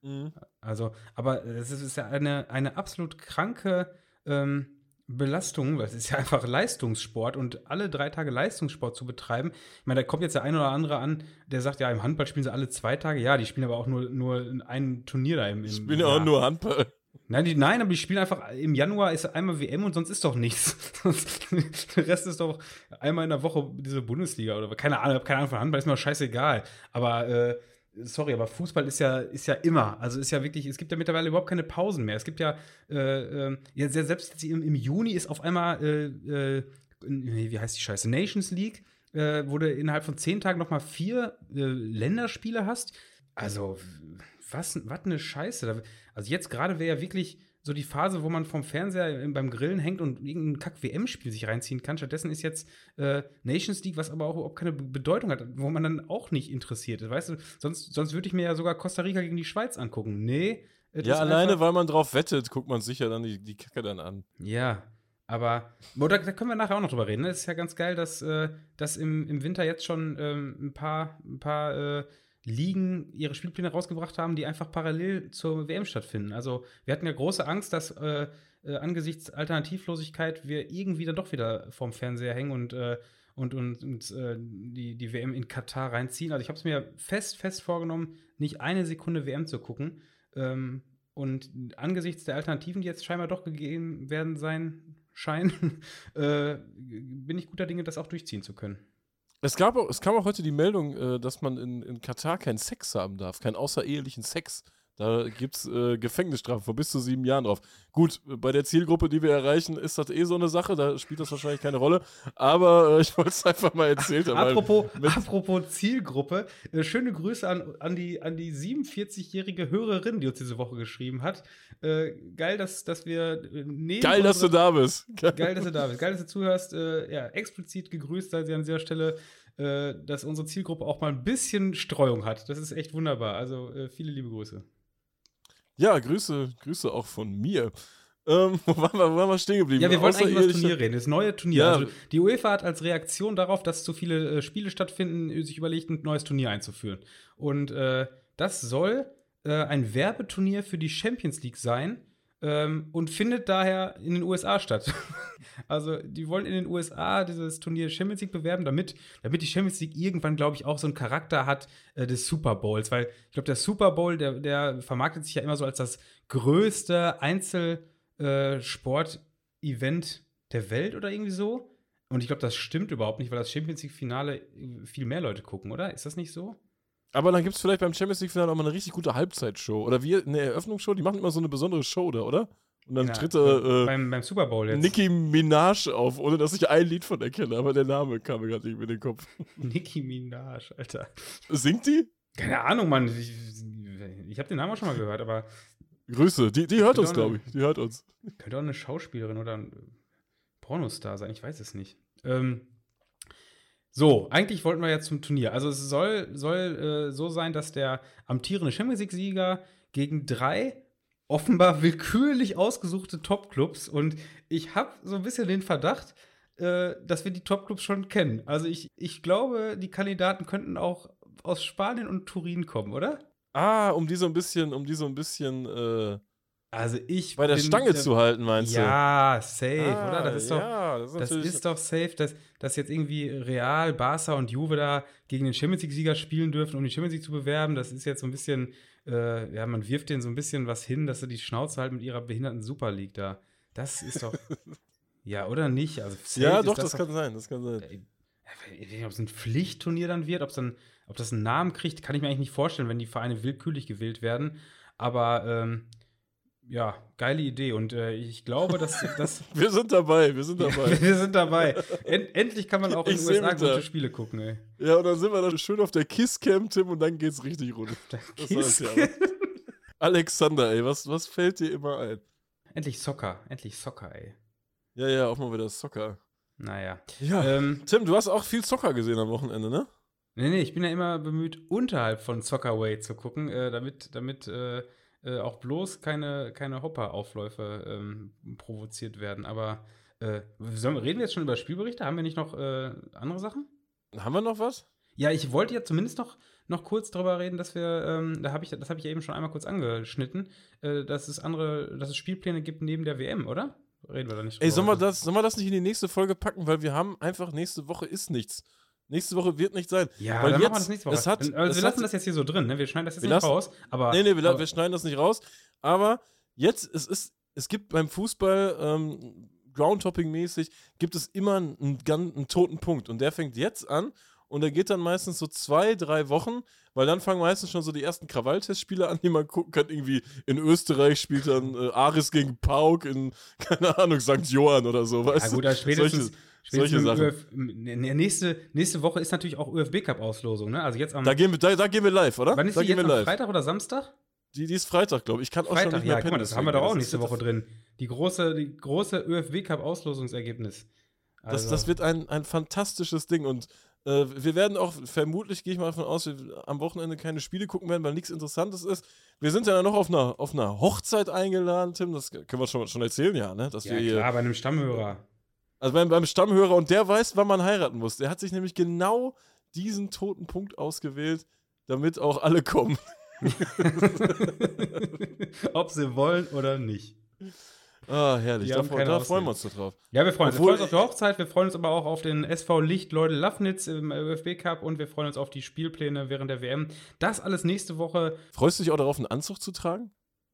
Mhm. Also, aber es ist ja eine, eine absolut kranke ähm, Belastung, weil es ist ja einfach Leistungssport und alle drei Tage Leistungssport zu betreiben. Ich meine, da kommt jetzt der ein oder andere an, der sagt, ja, im Handball spielen sie alle zwei Tage. Ja, die spielen aber auch nur, nur ein Turnier da im, im Die spielen ja auch nur Handball. Nein, die, nein, aber die spielen einfach, im Januar ist einmal WM und sonst ist doch nichts. der Rest ist doch einmal in der Woche diese Bundesliga oder keine Ahnung, keine Ahnung von Handball, ist mir scheißegal. Aber äh, sorry, aber Fußball ist ja, ist ja immer. Also ist ja wirklich, es gibt ja mittlerweile überhaupt keine Pausen mehr. Es gibt ja, äh, äh, ja selbst im, im, Juni ist auf einmal, äh, äh wie heißt die Scheiße, Nations League, äh, wo du innerhalb von zehn Tagen nochmal vier äh, Länderspiele hast. Also, was, was eine Scheiße. Also jetzt gerade wäre ja wirklich so die Phase, wo man vom Fernseher beim Grillen hängt und irgendein Kack-WM-Spiel sich reinziehen kann. Stattdessen ist jetzt äh, Nations League, was aber auch überhaupt keine Bedeutung hat, wo man dann auch nicht interessiert ist. Weißt du, sonst, sonst würde ich mir ja sogar Costa Rica gegen die Schweiz angucken. Nee. Ja, alleine, weil man drauf wettet, guckt man sich ja dann die, die Kacke dann an. Ja, aber da, da, können wir nachher auch noch drüber reden. Es ne? ist ja ganz geil, dass, äh, dass im, im Winter jetzt schon ähm, ein paar, ein paar äh, Ligen ihre Spielpläne rausgebracht haben, die einfach parallel zur WM stattfinden. Also wir hatten ja große Angst, dass äh, äh, angesichts Alternativlosigkeit wir irgendwie dann doch wieder vorm Fernseher hängen und, äh, und, und, und äh, die, die WM in Katar reinziehen. Also ich habe es mir fest, fest vorgenommen, nicht eine Sekunde WM zu gucken. Ähm, und angesichts der Alternativen, die jetzt scheinbar doch gegeben werden sein scheinen, äh, bin ich guter Dinge, das auch durchziehen zu können. Es, gab auch, es kam auch heute die Meldung, äh, dass man in, in Katar keinen Sex haben darf, keinen außerehelichen Sex. Da gibt es äh, Gefängnisstrafen von bis zu sieben Jahren drauf. Gut, bei der Zielgruppe, die wir erreichen, ist das eh so eine Sache, da spielt das wahrscheinlich keine Rolle. Aber äh, ich wollte es einfach mal erzählt haben. apropos, apropos Zielgruppe, äh, schöne Grüße an, an die, an die 47-jährige Hörerin, die uns diese Woche geschrieben hat. Äh, geil, dass, dass wir äh, neben Geil, dass du da bist. Geil, dass du da bist. Geil, dass du zuhörst. Äh, ja, explizit gegrüßt sei sie an dieser Stelle dass unsere Zielgruppe auch mal ein bisschen Streuung hat. Das ist echt wunderbar. Also viele liebe Grüße. Ja, Grüße, Grüße auch von mir. Ähm, wo waren wir, wo waren wir stehen geblieben? Ja, wir wollten eigentlich über das Turnier reden, das neue Turnier. Ja. Also die UEFA hat als Reaktion darauf, dass zu viele äh, Spiele stattfinden, sich überlegt, ein neues Turnier einzuführen. Und äh, das soll äh, ein Werbeturnier für die Champions League sein ähm, und findet daher in den USA statt. also die wollen in den USA dieses Turnier Champions League bewerben, damit, damit die Champions League irgendwann, glaube ich, auch so einen Charakter hat äh, des Super Bowls. Weil ich glaube, der Super Bowl, der, der vermarktet sich ja immer so als das größte Einzelsport-Event der Welt oder irgendwie so. Und ich glaube, das stimmt überhaupt nicht, weil das Champions League-Finale viel mehr Leute gucken, oder? Ist das nicht so? Aber dann gibt es vielleicht beim Champions League-Finale auch mal eine richtig gute Halbzeitshow. Oder wie eine Eröffnungsshow, die machen immer so eine besondere Show da, oder? Und dann Ja, tritt äh, beim, beim Super Bowl jetzt. Nicki Minaj auf, ohne dass ich ein Lied von der kenne, aber der Name kam mir gerade nicht in den Kopf. Nicki Minaj, Alter. Singt die? Keine Ahnung, Mann. Ich, ich habe den Namen auch schon mal gehört, aber Grüße, die, die hört uns, glaube ich. Die hört uns. könnte auch eine Schauspielerin oder ein Pornostar sein, ich weiß es nicht. Ähm, so, eigentlich wollten wir jetzt zum Turnier. Also es soll, soll äh, so sein, dass der amtierende Champions League-Sieger gegen drei offenbar willkürlich ausgesuchte Top-Clubs und ich habe so ein bisschen den Verdacht, äh, dass wir die Top-Clubs schon kennen. Also ich, ich glaube, die Kandidaten könnten auch aus Spanien und Turin kommen, oder? Ah, um die so ein bisschen, um die so ein bisschen äh, Also ich bei der bin Stange der- zu halten, meinst du? Ja, safe, Ah, oder? Das ist doch, ja, das ist, das ist doch safe, dass, dass jetzt irgendwie Real, Barca und Juve da gegen den Champions League-Sieger spielen dürfen, um die Champions League zu bewerben. Das ist jetzt so ein bisschen, äh, ja, man wirft denen so ein bisschen was hin, dass sie die Schnauze halt mit ihrer behinderten Super League da. Das ist doch. ja, oder nicht? Also, Ja, doch, das, kann sein, das kann sein. Nicht, ob es ein Pflichtturnier dann wird, ob dann, ob das einen Namen kriegt, kann ich mir eigentlich nicht vorstellen, wenn die Vereine willkürlich gewählt werden. Aber ähm, ja, geile Idee. Und äh, ich glaube, dass, dass Wir sind dabei, wir sind dabei. wir sind dabei. End, endlich kann man auch in den USA gute Spiele gucken, ey. ja, und dann sind wir dann schön auf der Kiss-Cam, Tim, und dann geht's richtig rund. Das ja. Alexander, ey, was, was fällt dir immer ein? endlich Soccer, endlich Soccer, ey. Ja, ja, auch mal wieder Soccer. Naja. Ja. Ähm, Tim, du hast auch viel Soccer gesehen am Wochenende, ne? nee, nee, ich bin ja immer bemüht, unterhalb von Soccerway zu gucken, äh, damit, damit äh, äh, auch bloß keine, keine Hopper-Aufläufe ähm, provoziert werden. Aber äh, sollen, reden wir jetzt schon über Spielberichte? Haben wir nicht noch äh, andere Sachen? Haben wir noch was? Ja, ich wollte ja zumindest noch, noch kurz darüber reden, dass wir, ähm, da habe ich, das habe ich ja eben schon einmal kurz angeschnitten, äh, dass es andere, dass es Spielpläne gibt neben der WM, oder? Reden wir da nicht drüber? Ey, sollen wir, das, sollen wir das nicht in die nächste Folge packen? Weil wir haben einfach, nächste Woche ist nichts. Nächste Woche wird nicht sein. Ja, weil dann jetzt, machen wir das nächste Woche. Es hat, also es wir hat, lassen das jetzt hier so drin, ne? Wir schneiden das jetzt nicht lassen- raus, aber. Nee, nee, wir, aber, wir schneiden das nicht raus. Aber jetzt, es ist, es gibt beim Fußball, ähm, Groundtopping-mäßig, gibt es immer einen, einen, einen toten Punkt. Und der fängt jetzt an und der geht dann meistens so zwei, drei Wochen, weil dann fangen meistens schon so die ersten Krawalltestspiele an, die man gucken kann. Irgendwie in Österreich spielt dann äh, Aris gegen Pauk in, keine Ahnung, St. Johann oder so. ja, Weißt gut, du? also spätestens. Solche, spätestens solche Sachen. ÖF, ne- ne- nächste, nächste Woche ist natürlich auch ÖFB-Cup-Auslosung, ne? Also jetzt am. Da gehen, wir, da, da gehen wir live, oder? wann ist da die gehen jetzt wir live. Freitag oder Samstag? Die, die ist Freitag, glaube ich. Ich kann auch schon Freitag, nicht mehr ja, guck mal, pennen, das haben wir doch auch nächste Das- Woche drin. Die große, die große ÖFB-Cup-Auslosungsergebnis. Das, Also- das wird ein, ein fantastisches Ding und äh, wir werden auch, vermutlich gehe ich mal davon aus, wir am Wochenende keine Spiele gucken werden, weil nichts Interessantes ist. Wir sind ja noch auf einer, auf einer Hochzeit eingeladen, Tim, das können wir schon, schon erzählen, ja, ne? Dass Ja, wir hier, klar, bei einem Stammhörer. Also beim, beim Stammhörer und der weiß, wann man heiraten muss. Der hat sich nämlich genau diesen toten Punkt ausgewählt, damit auch alle kommen. Ob sie wollen oder nicht. Ah, herrlich, da, da freuen wir uns drauf. Ja, wir freuen uns. Wir Obwohl- freuen uns auf die Hochzeit, wir freuen uns aber auch auf den SV Licht Leute Lafnitz im ÖFB Cup und wir freuen uns auf die Spielpläne während der WM. Das alles nächste Woche. Freust du dich auch darauf, einen Anzug zu tragen?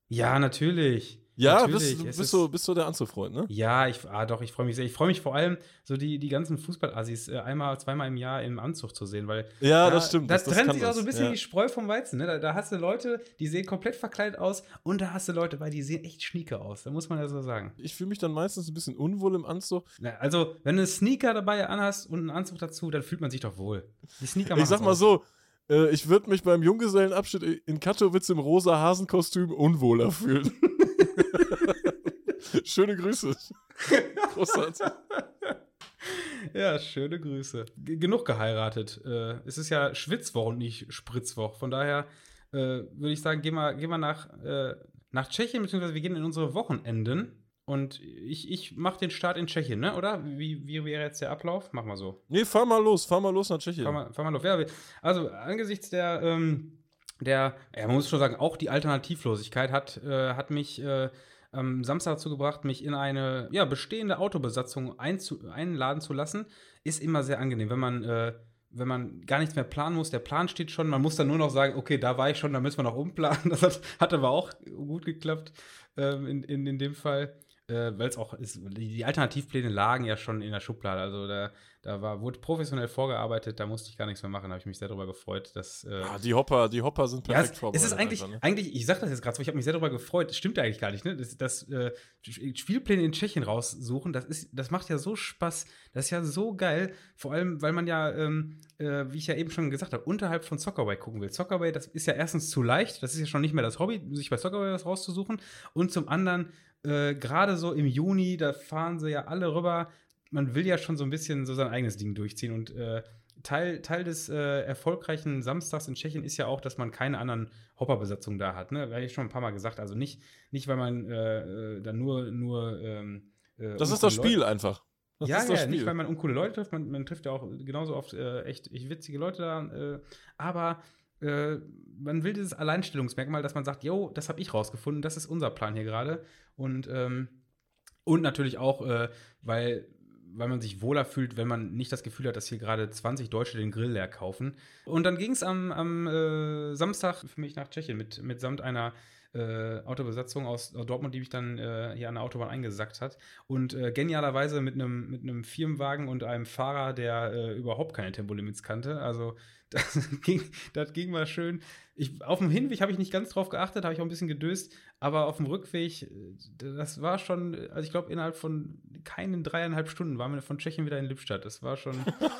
Ja, natürlich. Ja, natürlich. bist, du bist, bist so der Anzugfreund, ne? Ja, ich, ah, doch, ich freue mich sehr. Ich freue mich vor allem, so die, die ganzen Fußballassis äh, einmal, zweimal im Jahr im Anzug zu sehen, weil Ja, da, das stimmt. Das, das trennt sich auch so ein bisschen ja. die Spreu vom Weizen. Ne? Da, da hast du Leute, die sehen komplett verkleidet aus und da hast du Leute bei, die sehen echt schnieke aus. Da muss man ja so sagen. Ich fühle mich dann meistens ein bisschen unwohl im Anzug. Na, also, wenn du einen Sneaker dabei anhast und einen Anzug dazu, dann fühlt man sich doch wohl. Die Sneaker Ich sag mal aus. so, äh, ich würde mich beim Junggesellenabschied in Katowice im rosa Hasenkostüm unwohler fühlen. Schöne Grüße. Großartig. Ja, schöne Grüße. G genug geheiratet. Äh, es ist ja Schwitzwoch und nicht Spritzwoch. Von daher äh, würde ich sagen, gehen wir, gehen wir nach, äh, nach Tschechien, beziehungsweise wir gehen in unsere Wochenenden. Und ich, ich mache den Start in Tschechien, ne? Oder? Wie, wie wäre jetzt der Ablauf? Mach mal so. Nee, fahr mal los, fahr mal los nach Tschechien. Fahr mal, fahr mal los. Ja, also angesichts der, ähm, der, ja, man muss schon sagen, auch die Alternativlosigkeit hat, äh, hat mich äh, am Samstag dazu gebracht, mich in eine ja, bestehende Autobesatzung einladen zu lassen. Ist immer sehr angenehm, wenn man, äh, wenn man gar nichts mehr planen muss. Der Plan steht schon, man muss dann nur noch sagen, okay, da war ich schon, da müssen wir noch umplanen. Das hat, hat aber auch gut geklappt ähm, in, in, in dem Fall äh, weil es auch ist, die Alternativpläne lagen ja schon in der Schublade. Also da, da war, wurde professionell vorgearbeitet, da musste ich gar nichts mehr machen, da habe ich mich sehr darüber gefreut. Dass, äh, ja, die Hopper, die Hopper sind perfekt ja, es, vorbereitet. Es ist eigentlich, einfach, ne? eigentlich ich sage das jetzt gerade so, ich habe mich sehr darüber gefreut, das stimmt eigentlich gar nicht, ne? Das, das äh, Spielpläne in Tschechien raussuchen, das, ist, das macht ja so Spaß, das ist ja so geil, vor allem, weil man ja, ähm, äh, wie ich ja eben schon gesagt habe, unterhalb von Soccerway gucken will. Soccerway, das ist ja erstens zu leicht, das ist ja schon nicht mehr das Hobby, sich bei Soccerway was rauszusuchen und zum anderen äh, gerade so im Juni, da fahren sie ja alle rüber. Man will ja schon so ein bisschen so sein eigenes Ding durchziehen. Und äh, Teil, Teil des äh, erfolgreichen Samstags in Tschechien ist ja auch, dass man keine anderen Hopperbesatzungen da hat. Ne? Habe ich schon ein paar Mal gesagt. Also nicht, nicht weil man äh, äh da nur. nur ähm, äh, das ist das Spiel Leute einfach. Das ja, ja, nicht, weil man uncoole Leute trifft. Man, man trifft ja auch genauso oft echt, echt witzige Leute da. aber äh, man will dieses Alleinstellungsmerkmal, dass man sagt, yo, das habe ich rausgefunden, das ist unser Plan hier gerade. Und, ähm, und natürlich auch, äh, weil, weil man sich wohler fühlt, wenn man nicht das Gefühl hat, dass hier gerade 20 Deutsche den Grill leer kaufen. Und dann ging es am, am äh, Samstag für mich nach Tschechien mit, mitsamt einer äh, Autobesatzung aus, Dortmund, die mich dann äh, hier an der Autobahn eingesackt hat. Und äh, genialerweise mit einem mit Firmenwagen und einem Fahrer, der äh, überhaupt keine Tempolimits kannte. Also das ging, das ging mal schön. Ich, auf dem Hinweg habe ich nicht ganz drauf geachtet, habe ich auch ein bisschen gedöst, aber auf dem Rückweg, äh, das war schon, also ich glaube, innerhalb von keinen dreieinhalb Stunden waren wir von Tschechien wieder in Lippstadt. Das war schon,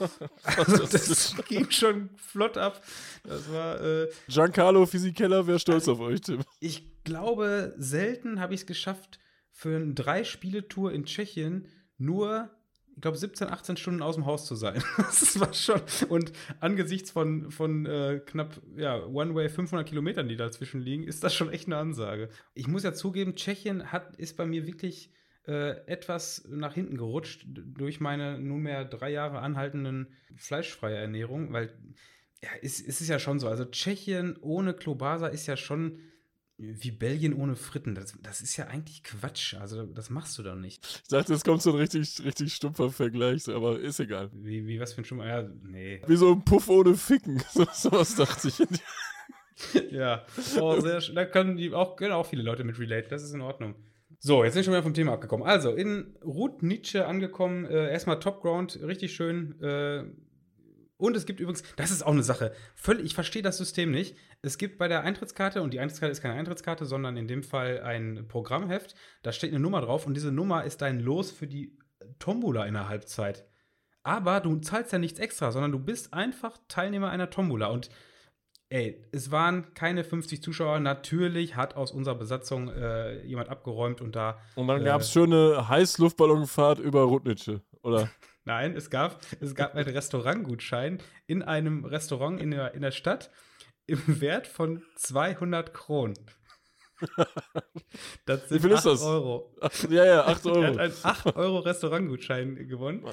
also das ging schon flott ab. Das war. Äh, Giancarlo Fisichella wäre stolz also, auf euch, Tim. Ich glaube, selten habe ich es geschafft, für eine Drei-Spiele-Tour in Tschechien nur ich glaube, 17, 18 Stunden aus dem Haus zu sein. das war schon. Und angesichts von, von äh, knapp, ja, One-Way 500 Kilometern, die dazwischen liegen, ist das schon echt eine Ansage. Ich muss ja zugeben, Tschechien hat, ist bei mir wirklich äh, etwas nach hinten gerutscht durch meine nunmehr drei Jahre anhaltenden fleischfreie Ernährung, weil ja, es, es ist ja schon so. Also Tschechien ohne Klobasa ist ja schon wie Belgien ohne Fritten. Das, das ist ja eigentlich Quatsch. Also, das machst du doch nicht. Ich dachte, es kommt so ein richtig, richtig stumpfer Vergleich, aber ist egal. Wie, wie was für ein stumpfer? Ja, nee. Wie so ein Puff ohne Ficken. So, sowas dachte ich. ja. Oh, sehr Da können, die auch, können auch viele Leute mit relate. Das ist in Ordnung. So, jetzt sind wir schon wieder vom Thema abgekommen. Also, in Ruth Nietzsche angekommen. Äh, erstmal Top Ground, richtig schön. Äh, und es gibt übrigens, das ist auch eine Sache, völlig, ich verstehe das System nicht. Es gibt bei der Eintrittskarte, und die Eintrittskarte ist keine Eintrittskarte, sondern in dem Fall ein Programmheft, da steht eine Nummer drauf und diese Nummer ist dein Los für die Tombola in der Halbzeit. Aber du zahlst ja nichts extra, sondern du bist einfach Teilnehmer einer Tombola. Und ey, es waren keine 50 Zuschauer. Natürlich hat aus unserer Besatzung äh, jemand abgeräumt und da. Und dann äh, gab es schöne Heißluftballonfahrt über Rudnitsche, oder? Nein, es gab, es gab einen Restaurantgutschein in einem Restaurant in der, in der Stadt im Wert von 200 Kronen. Das sind Wie viel 8 ist das? Euro. Ach, ja, ja, 8 Euro. er hat einen 8 Euro Restaurantgutschein gewonnen.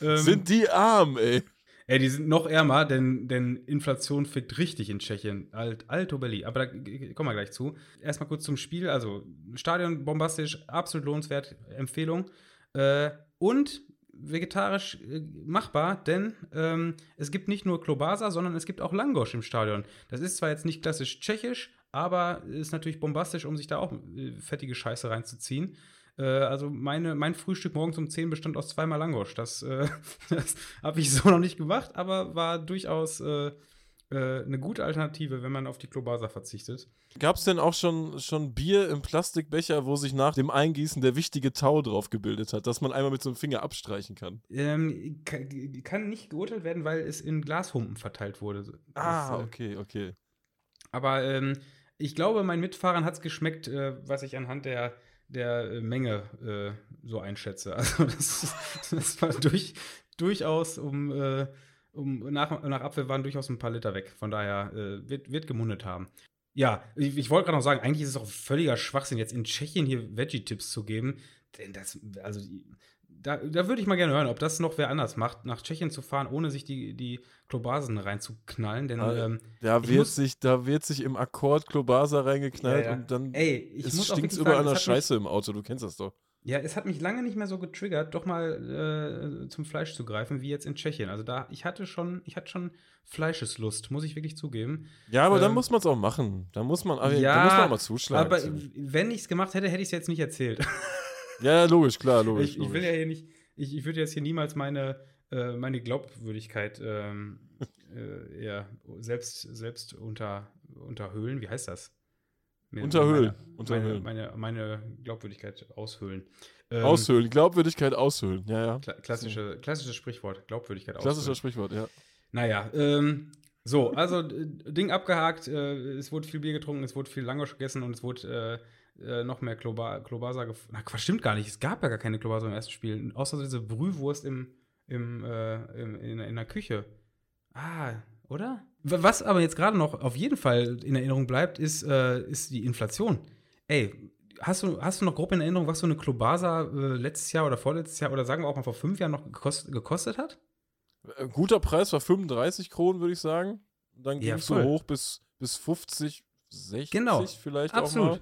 Ähm, sind die arm, ey. Ey, die sind noch ärmer, denn, denn Inflation fickt richtig in Tschechien. Alt, Alto Belli. Aber da kommen wir gleich zu. Erstmal kurz zum Spiel. Also, Stadion bombastisch, absolut lohnenswert, Empfehlung. Äh, und vegetarisch äh, machbar, denn ähm, es gibt nicht nur Klobasa, sondern es gibt auch Langosch im Stadion. Das ist zwar jetzt nicht klassisch tschechisch, aber ist natürlich bombastisch, um sich da auch äh, fettige Scheiße reinzuziehen. Äh, also meine, mein Frühstück morgens um 10 bestand aus zweimal Langosch. Das, äh, das habe ich so noch nicht gemacht, aber war durchaus äh, äh, eine gute Alternative, wenn man auf die Klobasa verzichtet. Gab es denn auch schon, schon Bier im Plastikbecher, wo sich nach dem Eingießen der wichtige Tau drauf gebildet hat, dass man einmal mit so einem Finger abstreichen kann? Ähm, kann, kann, nicht geurteilt werden, weil es in Glashumpen verteilt wurde. Das, ah, äh, okay, okay. Aber ähm, ich glaube, meinen Mitfahrern hat es geschmeckt, äh, was ich anhand der, der äh, Menge äh, so einschätze. Also das, das war durch, durchaus um um, nach, nach Apfel waren durchaus ein paar Liter weg. Von daher äh, wird, wird gemundet haben. Ja, ich, ich wollte gerade noch sagen, eigentlich ist es auch völliger Schwachsinn, jetzt in Tschechien hier Veggie-Tipps zu geben. Denn das, also, da, da würde ich mal gerne hören, ob das noch wer anders macht, nach Tschechien zu fahren, ohne sich die, die Klobasen reinzuknallen. Denn, Ah, ähm, Da wird, muss- sich, da wird sich im Akkord Klobasa reingeknallt Ja, ja. und dann ey, ich es stinkt überall nach Scheiße im Auto, du kennst das doch. Ja, es hat mich lange nicht mehr so getriggert, doch mal äh, zum Fleisch zu greifen, wie jetzt in Tschechien. Also da, ich hatte schon, ich hatte schon Fleischeslust, muss ich wirklich zugeben. Ja, aber dann Ähm, muss man es auch machen. Da muss man, aber ja, da muss man auch mal zuschlagen. Aber wenn ich es gemacht hätte, hätte ich es jetzt nicht erzählt. ja, ja, logisch, klar, logisch. ich, ich will logisch. ja hier nicht, ich, ich würde jetzt hier niemals meine, äh, meine Glaubwürdigkeit ähm, äh, ja, selbst, selbst unter, unterhöhlen. Wie heißt das? Mir- Unterhöhlen, Meine, unterhöhlen. Meine, meine, meine Glaubwürdigkeit aushöhlen. Ähm, Aushöhlen, Glaubwürdigkeit aushöhlen. Ja, ja. Kla klassische, klassisches Sprichwort, Glaubwürdigkeit aushöhlen. Sprichwort, ja. Naja, ähm, so, also äh, Ding abgehakt, äh, es wurde viel Bier getrunken, es wurde viel Langosch gegessen und es wurde äh, äh, noch mehr Kloba Klobasa Na, Quatsch, stimmt gar nicht. Es gab ja gar keine Klobasa im ersten Spiel. Außer diese Brühwurst im, im, äh, im, in, in der Küche. Ah, oder? Was aber jetzt gerade noch auf jeden Fall in Erinnerung bleibt, ist, äh, ist die Inflation. Ey, hast du, hast du noch grob in Erinnerung, was so eine Klobasa äh, letztes Jahr oder vorletztes Jahr oder sagen wir auch mal vor fünf Jahren noch gekostet, gekostet hat? Äh, Guter Preis war 35 Kronen, würde ich sagen. Dann ging Ja, es so voll. hoch bis, bis 50, 60 Genau, vielleicht auch Absolut. mal.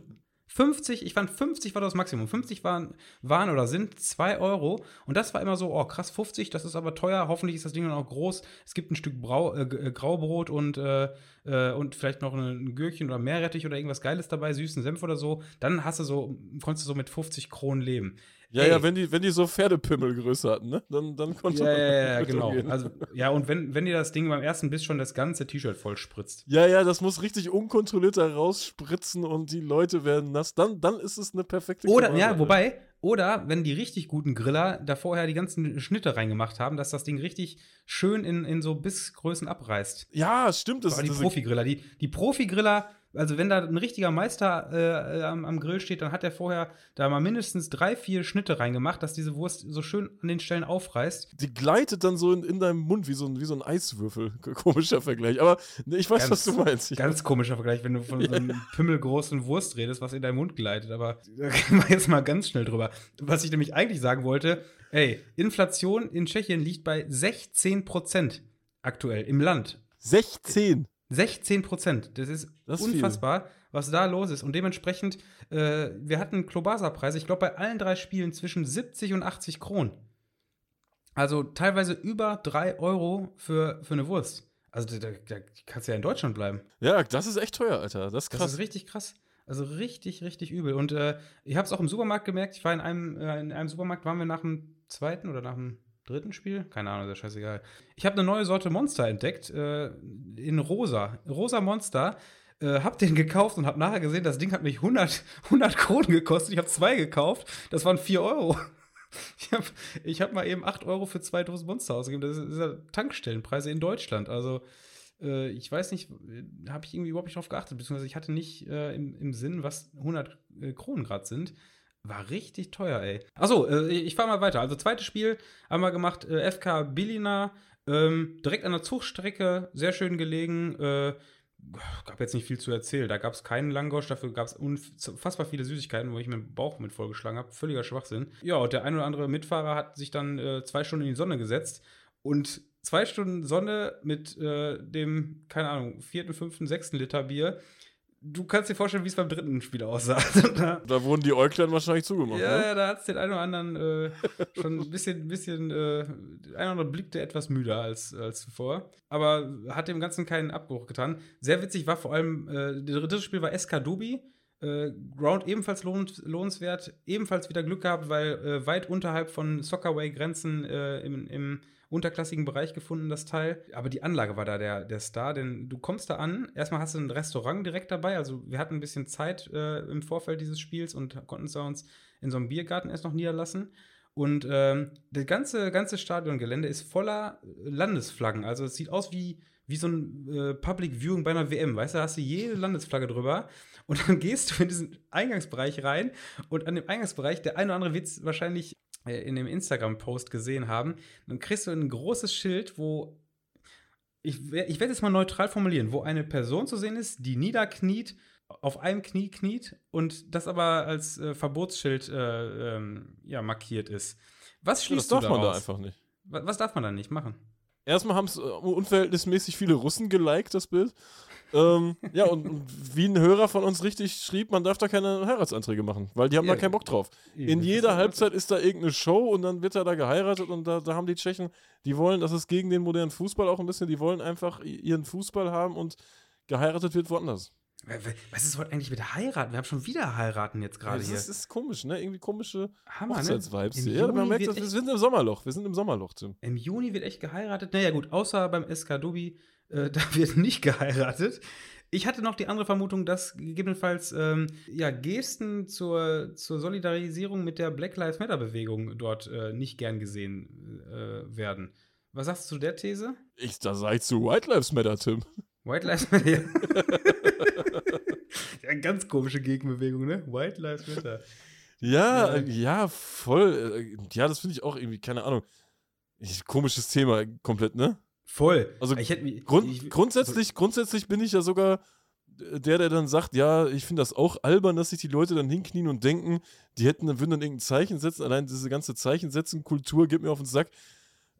50, ich fand 50 war das Maximum. 50 waren, waren oder sind 2 Euro. Und das war immer so, oh krass, 50, das ist aber teuer. Hoffentlich ist das Ding dann auch groß. Es gibt ein Stück Brau, äh, äh, Graubrot und, äh, äh, und vielleicht noch ein, ein Gürkchen oder Meerrettich oder irgendwas Geiles dabei, süßen Senf oder so. Dann hast du so, konntest du so mit 50 Kronen leben. Ja, Ey. ja, wenn die, wenn die so Pferdepimmelgröße hatten, ne? Dann, dann konnte Ja, man ja, ja, damit genau. Also, ja, und wenn, wenn dir das Ding beim ersten Biss schon das ganze T-Shirt voll spritzt. Ja, ja, das muss richtig unkontrolliert da rausspritzen und die Leute werden nass. Dann, dann ist es eine perfekte Oder, Klobasa. ja, wobei, oder wenn die richtig guten Griller da vorher die ganzen Schnitte reingemacht haben, dass das Ding richtig schön in, in so Bissgrößen abreißt. Ja, stimmt. Das Aber die Profi-Griller, die, die Profi-Griller, also wenn da ein richtiger Meister äh, am, am Grill steht, dann hat er vorher da mal mindestens drei, vier Schnitte reingemacht, dass diese Wurst so schön an den Stellen aufreißt. Die gleitet dann so in, in deinem Mund wie so, ein, wie so ein Eiswürfel. Komischer Vergleich. Aber ich weiß, was du meinst. Ich, Ganz komischer Vergleich, wenn du von so einem pimmelgroßen Wurst redest, was in deinen Mund gleitet. Aber da gehen wir jetzt mal ganz schnell drüber. Was ich nämlich eigentlich sagen wollte, ey, Inflation in Tschechien liegt bei 16 Prozent aktuell im Land. 16. 16 Prozent. Das ist Das ist viel. unfassbar, was da los ist. Und dementsprechend, äh, wir hatten Klobasa-Preise, ich glaube, bei allen drei Spielen zwischen 70 und 80 Kronen. Also teilweise über 3 Euro für, für eine Wurst. Also da, da kannst du ja in Deutschland bleiben. Ja, das ist echt teuer, Alter. Das ist Das krass. ist richtig krass. Also richtig, richtig übel. Und äh, ich habe es auch im Supermarkt gemerkt. Ich war in einem, äh, in einem Supermarkt, waren wir nach dem zweiten oder nach dem dritten Spiel? Keine Ahnung, ist ja scheißegal. Ich habe eine neue Sorte Monster entdeckt, äh, in rosa. Rosa Monster. Äh, hab den gekauft und hab nachher gesehen, das Ding hat mich 100, 100 Kronen gekostet. Ich habe zwei gekauft. Das waren 4 Euro. Ich habe ich hab mal eben 8 Euro für zwei Dosen Monster ausgegeben. Das ist, ist Tankstellenpreise in Deutschland. Also, äh, ich weiß nicht, habe ich irgendwie überhaupt nicht drauf geachtet, beziehungsweise ich hatte nicht äh, im, im Sinn, was 100 äh, Kronen gerade sind. War richtig teuer, ey. Achso, äh, ich fahre mal weiter. Also, zweites Spiel haben wir gemacht, äh, FK Bilina, ähm, direkt an der Zugstrecke, sehr schön gelegen. Äh, gab jetzt nicht viel zu erzählen. Da gab es keinen Langosch, dafür gab es unfassbar viele Süßigkeiten, wo ich mir den Bauch mit vollgeschlagen habe. Völliger Schwachsinn. Ja, und der ein oder andere Mitfahrer hat sich dann äh, zwei Stunden in die Sonne gesetzt und zwei Stunden Sonne mit äh, dem, keine Ahnung, vierten, fünften, sechsten Liter Bier. Du kannst dir vorstellen, wie es beim dritten Spiel aussah. da, wurden die Äuglein wahrscheinlich zugemacht. ja, Ne? ja, da hat es den einen oder anderen äh, schon ein bisschen, bisschen äh, der eine oder andere blickte etwas müder als, als zuvor. Aber hat dem Ganzen keinen Abbruch getan. Sehr witzig war vor allem, äh, das dritte Spiel war SK Dubi. Äh, Ground ebenfalls lohnenswert, ebenfalls wieder Glück gehabt, weil äh, weit unterhalb von Soccerway-Grenzen äh, im, im unterklassigen Bereich gefunden, das Teil. Aber die Anlage war da der, der Star, denn du kommst da an, erstmal hast du ein Restaurant direkt dabei, also wir hatten ein bisschen Zeit äh, im Vorfeld dieses Spiels und konnten uns in so einem Biergarten erst noch niederlassen. Und ähm, das ganze, ganze Stadiongelände ist voller Landesflaggen. Also es sieht aus wie, wie so ein äh, Public Viewing bei einer WM. Weißt du, da hast du jede Landesflagge drüber. Und dann gehst du in diesen Eingangsbereich rein. Und an dem Eingangsbereich, der eine oder andere wird es wahrscheinlich äh, in dem Instagram-Post gesehen haben, dann kriegst du ein großes Schild, wo ich, ich werde es mal neutral formulieren, wo eine Person zu sehen ist, die niederkniet, auf einem Knie kniet und das aber als äh, Verbotsschild äh, ähm, ja, markiert ist. Was schließt ja, das du darf man da einfach nicht. Was, was darf man da nicht machen? Erstmal haben es äh, unverhältnismäßig viele Russen geliked, das Bild. ähm, ja, und, wie ein Hörer von uns richtig schrieb, man darf da keine Heiratsanträge machen, weil die haben Ja, da keinen Bock drauf. Eben, In jeder Halbzeit ist da irgendeine Show und dann wird er da geheiratet und da, da haben die Tschechen, die wollen, das ist gegen den modernen Fußball auch ein bisschen, die wollen einfach ihren Fußball haben und geheiratet wird woanders. Wa- wa- Was ist heute eigentlich mit heiraten? Wir haben schon wieder heiraten jetzt gerade das hier. ist, ist komisch, ne? Irgendwie komische ne? Hochzeitsvibes hier. Ja, man merkt, das, wir sind im Sommerloch. Wir sind im Sommerloch, Tim. Im Juni wird echt geheiratet. Naja, gut, außer beim SK Dubi, äh, da wird nicht geheiratet. Ich hatte noch die andere Vermutung, dass gegebenenfalls ähm, ja, Gesten zur, zur Solidarisierung mit der Black Lives Matter-Bewegung dort äh, nicht gern gesehen äh, werden. Was sagst du zu der These? Ich, da sag ich zu White Lives Matter, Tim. White Lives Matter. ja. ja, ganz komische Gegenbewegung, ne? White Lives Matter. Ja, Ja. äh, ja, voll. äh, Ja, das finde ich auch irgendwie, keine Ahnung. Ich, komisches Thema komplett, ne? Voll. Also ich hätte mich- Grund, ich- grundsätzlich, grundsätzlich bin ich ja sogar der, der dann sagt, ja, ich finde das auch albern, dass sich die Leute dann hinknien und denken, die hätten, würden dann irgendein Zeichen setzen. Allein diese ganze Zeichensetzen-Kultur geht mir auf den Sack.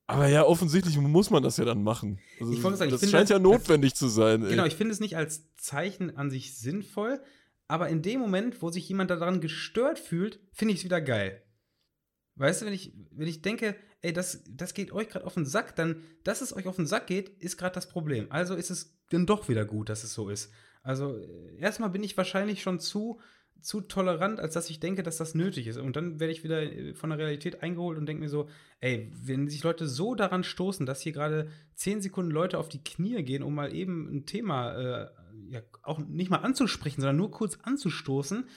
Aber ja, offensichtlich muss man das ja dann machen. Also, Ich sagen, ich das finde scheint das- ja notwendig zu sein. Ey. Genau, ich finde es nicht als Zeichen an sich sinnvoll, aber in dem Moment, wo sich jemand daran gestört fühlt, finde ich es wieder geil. Weißt du, wenn ich, wenn ich denke, ey, das, das geht euch gerade auf den Sack, dann, dass es euch auf den Sack geht, ist gerade das Problem. Also ist es dann doch wieder gut, dass es so ist. Also äh, erstmal bin ich wahrscheinlich schon zu, zu tolerant, als dass ich denke, dass das nötig ist. Und dann werde ich wieder äh, von der Realität eingeholt und denke mir so, ey, wenn sich Leute so daran stoßen, dass hier gerade zehn Sekunden Leute auf die Knie gehen, um mal eben ein Thema äh, ja, auch nicht mal anzusprechen, sondern nur kurz anzustoßen,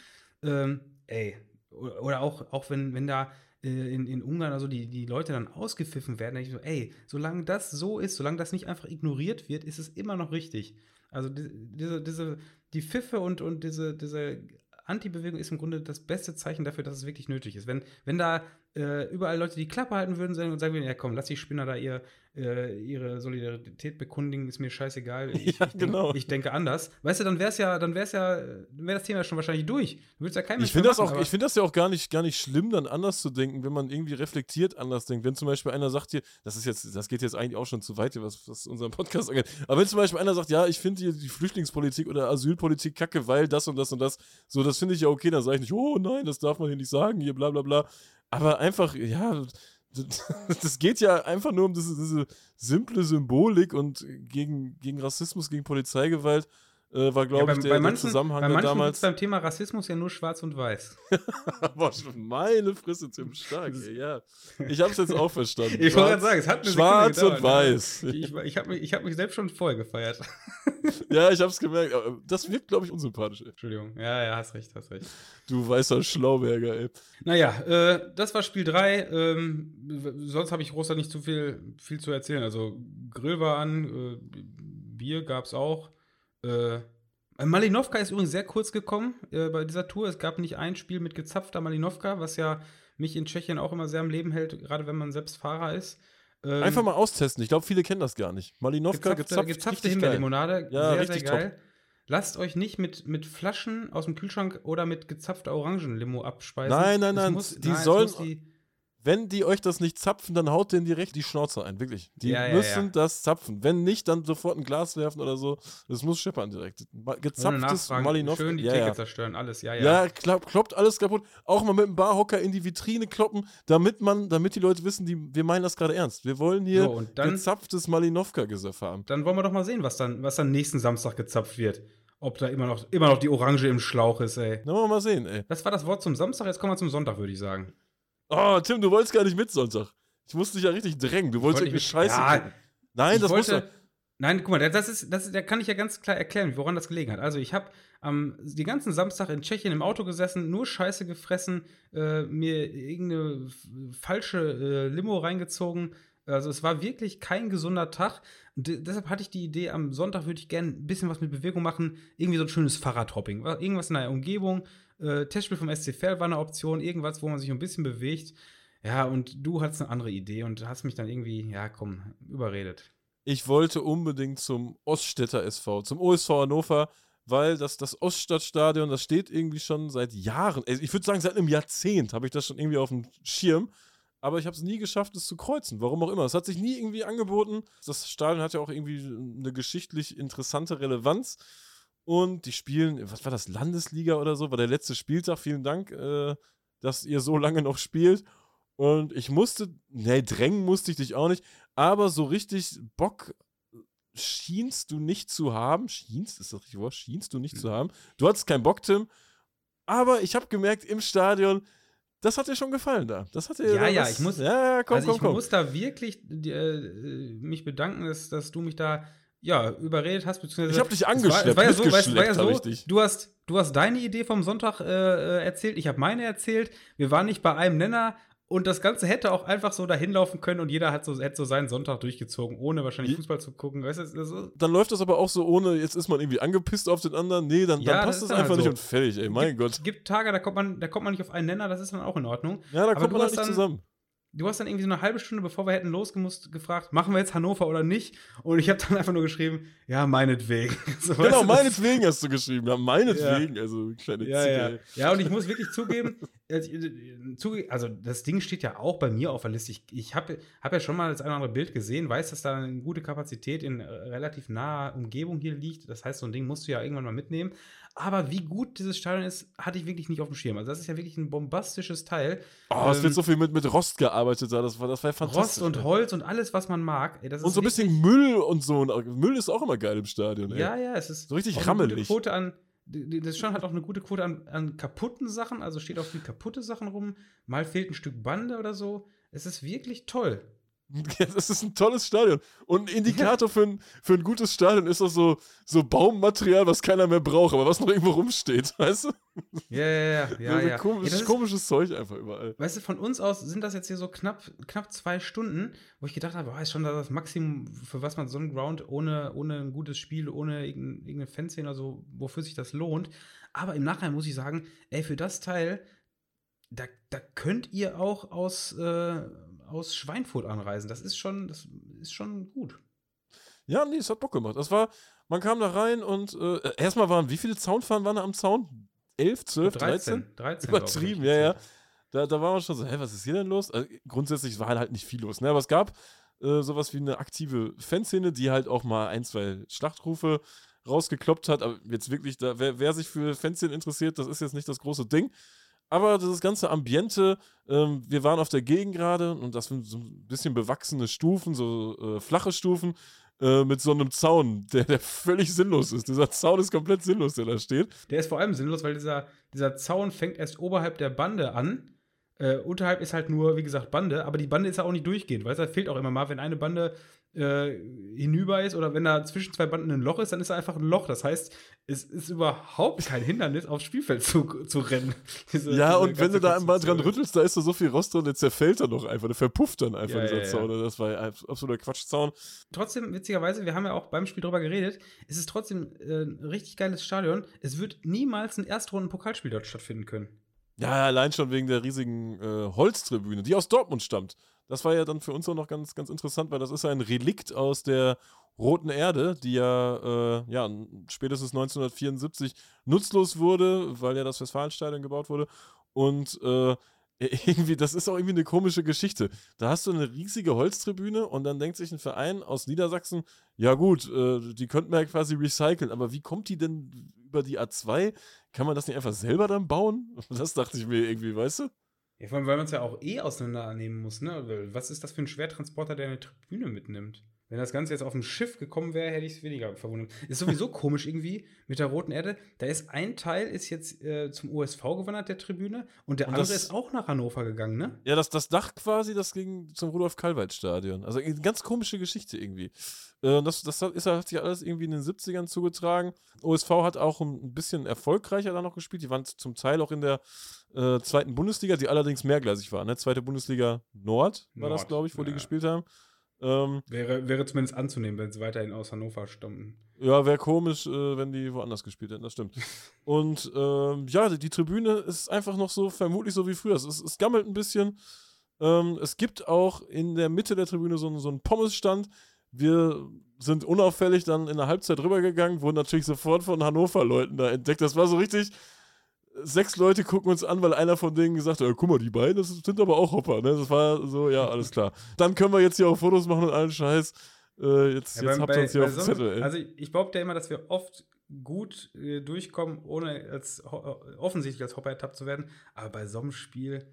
ähm, ey, oder auch, auch wenn, wenn da äh, in, in Ungarn also die, die Leute dann ausgepfiffen werden, denke ich so, ey, solange das so ist, solange das nicht einfach ignoriert wird, ist es immer noch richtig. Also die- diese, diese, die Pfiffe und, und diese, diese Anti-Bewegung ist im Grunde das beste Zeichen dafür, dass es wirklich nötig ist. Wenn, wenn da äh, überall Leute die Klappe halten würden und sagen würden, ja komm, lass die Spinner da ihr, äh, ihre Solidarität bekundigen, ist mir scheißegal. Ich, Ja, genau. ich denke anders. Weißt du, dann wäre es ja, dann wäre es ja, dann wäre das Thema schon wahrscheinlich durch. Du würdest ja kein Ich finde das, auch- ich das ja auch gar nicht, gar nicht schlimm, dann anders zu denken, wenn man irgendwie reflektiert anders denkt. Wenn zum Beispiel einer sagt hier, das ist jetzt, das geht jetzt eigentlich auch schon zu weit, hier, was, was unseren Podcast angeht. Aber wenn zum Beispiel einer sagt, ja, ich finde hier die Flüchtlingspolitik oder Asylpolitik kacke, weil das und das und das, so, das finde ich ja okay, dann sage ich nicht, oh nein, das darf man hier nicht sagen, hier bla bla bla. Aber einfach, ja, das geht ja einfach nur um diese, diese simple Symbolik und gegen, gegen Rassismus, gegen Polizeigewalt. Äh, war, ja, glaube bei, ich, der, bei der manchen, Zusammenhang bei manchen damals. beim Thema Rassismus ja nur schwarz und weiß. Aber schon meine Fresse, Tim Stark, ey, ja. Ich hab's jetzt auch verstanden. Ich wollte gerade sagen, es hat eine Schwarz Sekunde und gedauert, ne? weiß. Ich, ich habe mich, ich hab mich selbst schon voll gefeiert. Ja, ich hab's gemerkt. aber Das wirkt, glaube ich, unsympathisch, ey. Entschuldigung. Ja, ja, hast recht, hast recht. Du weißer Schlauberger, ey. Naja, äh, das war Spiel 3. Ähm, sonst habe ich Rosa nicht zu viel, viel zu erzählen. Also, Grill war an, äh, Bier gab es auch. Äh, Malinowka ist übrigens sehr kurz gekommen äh, bei dieser Tour. Es gab nicht ein Spiel mit gezapfter Malinowka, was ja mich in Tschechien auch immer sehr am Leben hält, gerade wenn man selbst Fahrer ist. Ähm, Einfach mal austesten. Ich glaube, viele kennen das gar nicht. Malinowka gezapfte, gezapft. gezapfte. Himbeerlimonade, Ja, sehr, richtig sehr geil. Lasst euch nicht mit, mit Flaschen aus dem Kühlschrank oder mit gezapfter Orangenlimo abspeisen. Nein, nein, nein, Muss, die nein, sollen- die, Wenn die euch das nicht zapfen, dann haut denen direkt die Schnauze ein, wirklich. Die Ja, müssen ja. das zapfen. Wenn nicht, dann sofort ein Glas werfen oder so. Das muss scheppern direkt. Gezapftes Malinowka. schön die ja, Theke zerstören, alles, ja, ja. Ja, klapp, kloppt alles kaputt. Auch mal mit dem Barhocker in die Vitrine kloppen, damit man, damit die Leute wissen, die, wir meinen das gerade ernst. Wir wollen hier So, und dann- gezapftes Malinowka-Gesöff haben. Dann wollen wir doch mal sehen, was dann, was dann nächsten Samstag gezapft wird. Ob da immer noch, immer noch die Orange im Schlauch ist, ey. Na, wollen wir mal sehen, ey. Das war das Wort zum Samstag, jetzt kommen wir zum Sonntag, würde ich sagen. Oh, Tim, du wolltest gar nicht mit Sonntag. Ich musste dich ja richtig drängen. Du wolltest Wollte irgendwie Scheiße. Ja. Nein, das wollte, Nein, guck mal, das ist, das, da kann ich ja ganz klar erklären, woran das gelegen hat. Also ich habe am die ganzen Samstag in Tschechien im Auto gesessen, nur Scheiße gefressen, äh, mir irgendeine falsche äh, Limo reingezogen. Also es war wirklich kein gesunder Tag. D deshalb hatte ich die Idee, am Sonntag würde ich gerne ein bisschen was mit Bewegung machen. Irgendwie so ein schönes Fahrradhopping. Wa- Irgendwas in der Umgebung. Äh, Testspiel vom SC Verl war eine Option. Irgendwas, wo man sich ein bisschen bewegt. Ja, und du hattest eine andere Idee und hast mich dann irgendwie, ja komm, überredet. ich wollte unbedingt zum Oststädter SV, zum OSV Hannover, weil das, das Oststadtstadion, das steht irgendwie schon seit Jahren, also ich würde sagen, seit einem Jahrzehnt habe ich das schon irgendwie auf dem Schirm. Aber ich habe es nie geschafft, es zu kreuzen. Warum auch immer. Es hat sich nie irgendwie angeboten. Das Stadion hat ja auch irgendwie eine geschichtlich interessante Relevanz. Und die spielen, was war das, Landesliga oder so? War der letzte Spieltag. Vielen Dank, äh, dass ihr so lange noch spielt. Und ich musste, ne, drängen musste ich dich auch nicht. Aber so richtig Bock schienst du nicht zu haben. Schienst, ist das richtig Wort? Schienst du nicht mhm. zu haben. Du hattest keinen Bock, Tim. Aber ich habe gemerkt im Stadion, das hat dir schon gefallen da. Das hat dir Ja, ja, ich muss ja, komm, also komm, ich komm. muss da wirklich äh, mich bedanken, dass, dass du mich da ja, überredet hast, beziehungsweise. Ich habe dich angeschleppt, es war, es war ja so, weißt, war ja so du, hast, du hast deine Idee vom Sonntag äh, äh erzählt, ich habe meine erzählt. Wir waren nicht bei einem Nenner. Und das Ganze hätte auch einfach so dahin laufen können und jeder hat so, hätte so seinen Sonntag durchgezogen, ohne wahrscheinlich Fußball zu gucken. Weißt du, so. Dann läuft das aber auch so ohne, jetzt ist man irgendwie angepisst auf den anderen. Nee, dann, ja, dann passt das, das einfach halt so. nicht und fertig, ey, mein gibt, Gott. gibt Tage, da kommt, man, da kommt man nicht auf einen Nenner, das ist dann auch in Ordnung. Ja, da aber kommt man halt nicht zusammen du hast dann irgendwie so eine halbe Stunde, bevor wir hätten losgemusst, gefragt, machen wir jetzt Hannover oder nicht? Und ich habe dann einfach nur geschrieben, ja, meinetwegen. So, genau, meinetwegen hast du geschrieben, ja, meinetwegen. Ja. Also, kleine ja, ja. ja, und ich muss wirklich zugeben, also das Ding steht ja auch bei mir auf der Liste. Ich, ich habe hab ja schon mal das eine oder andere Bild gesehen, weiß, dass da eine gute Kapazität in relativ naher Umgebung hier liegt. Das heißt, so ein Ding musst du ja irgendwann mal mitnehmen. Aber wie gut dieses Stadion ist, hatte ich wirklich nicht auf dem Schirm. Also, das ist ja wirklich ein bombastisches Teil. Oh, es ähm, wird so viel mit, mit Rost gearbeitet da. Das war, das war fantastisch. Rost und Holz und alles, was man mag. Ey, und so ein bisschen Müll und so. Müll ist auch immer geil im Stadion. Ey. Ja, ja, es ist so richtig rammelig. Quote an, das Stadion hat auch eine gute Quote an, an kaputten Sachen. Also steht auch viel kaputte Sachen rum. Mal fehlt ein Stück Bande oder so. Es ist wirklich toll. Das ist ein tolles Stadion. Und ein Indikator für ein, für ein gutes Stadion ist doch so, so Baummaterial, was keiner mehr braucht, aber was noch irgendwo rumsteht, weißt du? Ja, ja, ja. ja, ja. Komisch, ja komisches Zeug einfach überall. Weißt du, von uns aus sind das jetzt hier so knapp, knapp zwei Stunden, wo ich gedacht habe, oh, ist schon das Maximum, für was man so ein Ground ohne, ohne ein gutes Spiel, ohne irgendeine Fanszene oder so, wofür sich das lohnt. Aber im Nachhinein muss ich sagen, ey, für das Teil, da, da könnt ihr auch aus. Äh, aus Schweinfurt anreisen. Das ist schon, das ist schon gut. Ja, nee, es hat Bock gemacht. Das war, man kam da rein und äh, erstmal waren, wie viele Zaunfahren waren da am Zaun? 11, 12, 13? 13? 13 Übertrieben, ja, ja. Da, da war man schon so, hä, was ist hier denn los? Also, grundsätzlich war halt nicht viel los, ne? Aber es gab äh, sowas wie eine aktive Fanszene, die halt auch mal ein, zwei Schlachtrufe rausgekloppt hat. Aber jetzt wirklich, da, wer, wer sich für Fanszenen interessiert, das ist jetzt nicht das große Ding. Aber das ganze Ambiente, ähm, wir waren auf der Gegend gerade und das sind so ein bisschen bewachsene Stufen, so äh, flache Stufen äh, mit so einem Zaun, der, der völlig sinnlos ist. Dieser Zaun ist komplett sinnlos, der da steht. Der ist vor allem sinnlos, weil dieser, dieser Zaun fängt erst oberhalb der Bande an. Äh, unterhalb ist halt nur, wie gesagt, Bande, aber die Bande ist ja auch nicht durchgehend, weil es fehlt auch immer mal, wenn eine Bande äh, hinüber ist oder wenn da zwischen zwei Banden ein Loch ist, dann ist da einfach ein Loch. Das heißt, es ist überhaupt kein Hindernis, aufs Spielfeld zu, zu rennen. Diese, ja, diese und wenn du da einmal dran rüttelst, da ist da so viel Rost drin, der zerfällt dann doch einfach, der verpufft dann einfach, ja, dieser ja, Zaun. Ja. Das war ja absoluter Quatschzaun. Trotzdem, witzigerweise, wir haben ja auch beim Spiel drüber geredet, es ist trotzdem äh, ein richtig geiles Stadion. Es wird niemals ein Erstrunden-Pokalspiel dort stattfinden können. Ja, allein schon wegen der riesigen äh, Holztribüne, die aus Dortmund stammt. Das war ja dann für uns auch noch ganz, ganz interessant, weil das ist ein Relikt aus der Roten Erde, die ja, äh, ja spätestens 1974 nutzlos wurde, weil ja das Westfalenstadion gebaut wurde. Und äh, irgendwie, das ist auch irgendwie eine komische Geschichte. Da hast du eine riesige Holztribüne und dann denkt sich ein Verein aus Niedersachsen, ja gut, äh, die könnten wir ja quasi recyceln, aber wie kommt die denn über die A2? Kann man das nicht einfach selber dann bauen? Das dachte ich mir irgendwie, weißt du? Ja, vor allem, weil man es ja auch eh auseinandernehmen muss, ne? Was ist das für ein Schwertransporter, der eine Tribüne mitnimmt? Wenn das Ganze jetzt auf dem Schiff gekommen wäre, hätte ich es weniger verwundert. Ist sowieso komisch irgendwie mit der Roten Erde. Da ist ein Teil ist jetzt äh, zum USV gewandert, der Tribüne, und der und andere ist auch nach Hannover gegangen, ne? Ja, das, das Dach quasi, das ging zum Rudolf-Kalweit-Stadion. Also eine ganz komische Geschichte irgendwie. Äh, das, das ist, hat sich alles irgendwie in den 70ern zugetragen. OSV hat auch ein bisschen erfolgreicher da noch gespielt. Die waren zum Teil auch in der äh, zweiten Bundesliga, die allerdings mehrgleisig war. Ne? Zweite Bundesliga Nord war Nord, das, glaube ich, wo ja. die gespielt haben. Ähm, wäre, wäre zumindest anzunehmen, wenn sie weiterhin aus Hannover stammen. Ja, wäre komisch, äh, wenn die woanders gespielt hätten, das stimmt. Und ähm, ja, die, die, Tribüne ist einfach noch so, vermutlich so wie früher. Es, es gammelt ein bisschen. Ähm, es gibt auch in der Mitte der Tribüne so, so einen Pommesstand. Wir sind unauffällig dann in der Halbzeit rübergegangen, wurden natürlich sofort von Hannover-Leuten da entdeckt. Das war so richtig. Sechs Leute gucken uns an, weil einer von denen gesagt hat: ja, guck mal, die beiden, das sind aber auch Hopper. Ne? Das war so, ja, alles klar. Dann können wir jetzt hier auch Fotos machen und allen Scheiß. Äh, jetzt Ja, jetzt bei- habt ihr uns hier auf dem so- Zettel, ey. Also ich, behaupte ja immer, dass wir oft gut äh, durchkommen, ohne als äh, offensichtlich als Hopper ertappt zu werden. Aber bei so einem Spiel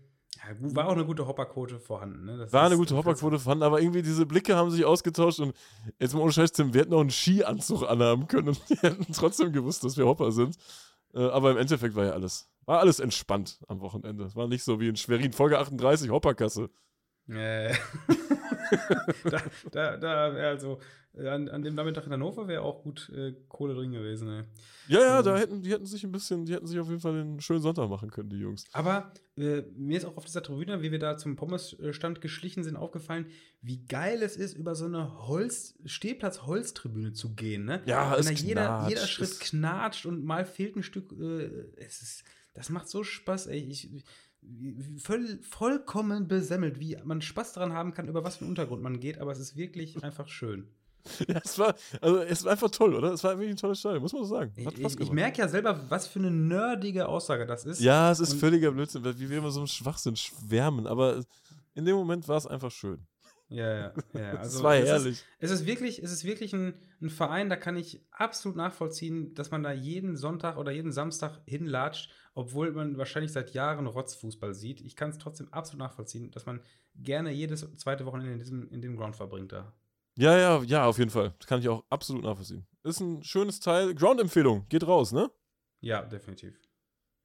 ja, gut, war auch eine gute Hopperquote vorhanden. Ne? Das War eine gute Hopperquote vorhanden, aber irgendwie diese Blicke haben sich ausgetauscht und jetzt mal ohne Scheiß, Tim, wir hätten auch einen Skianzug anhaben können und die hätten trotzdem gewusst, dass wir Hopper sind. Äh, aber im Endeffekt war ja alles, war alles entspannt am Wochenende. Es war nicht so wie in Schwerin, Folge 38, Hopperkasse. Äh, da, da, da also an, an dem Nachmittag in Hannover wäre auch gut äh, Kohle drin gewesen. Ey. Ja, ja, Mhm. da hätten, die hätten sich ein bisschen, die hätten sich auf jeden Fall einen schönen Sonntag machen können, die Jungs. Aber äh, mir ist auch auf dieser Tribüne, wie wir da zum Pommesstand geschlichen sind, aufgefallen, wie geil es ist, über so eine Holz, Stehplatz-Holztribüne zu gehen. Ne? Ja, Wenn es da jeder, jeder Schritt knatscht und mal fehlt ein Stück. Äh, es ist, das macht so Spaß, ey. Ich, voll, vollkommen besemmelt, wie man Spaß daran haben kann, über was für einen Untergrund man geht, aber es ist wirklich einfach schön. Ja, es war, also es war einfach toll, oder? Es war wirklich ein tolles Stadion, muss man so sagen. Ich, Hat Spaß ich, ich merke ja selber, was für eine nerdige Aussage das ist. Ja, es ist Und- völliger Blödsinn, wie wir immer so im Schwachsinn schwärmen, aber in dem Moment war es einfach schön. Ja, ja, ja. Also es war es ist-. Es ist wirklich, es ist wirklich ein, ein Verein, da kann ich absolut nachvollziehen, dass man da jeden Sonntag oder jeden Samstag hinlatscht, obwohl man wahrscheinlich seit Jahren Rotzfußball sieht. Ich kann es trotzdem absolut nachvollziehen, dass man gerne jedes zweite Wochenende in diesem, in dem Ground verbringt da. Ja, ja, ja, auf jeden Fall. Das kann ich auch absolut nachvollziehen. Ist ein schönes Teil. Ground-Empfehlung, geht raus, ne? Ja, definitiv.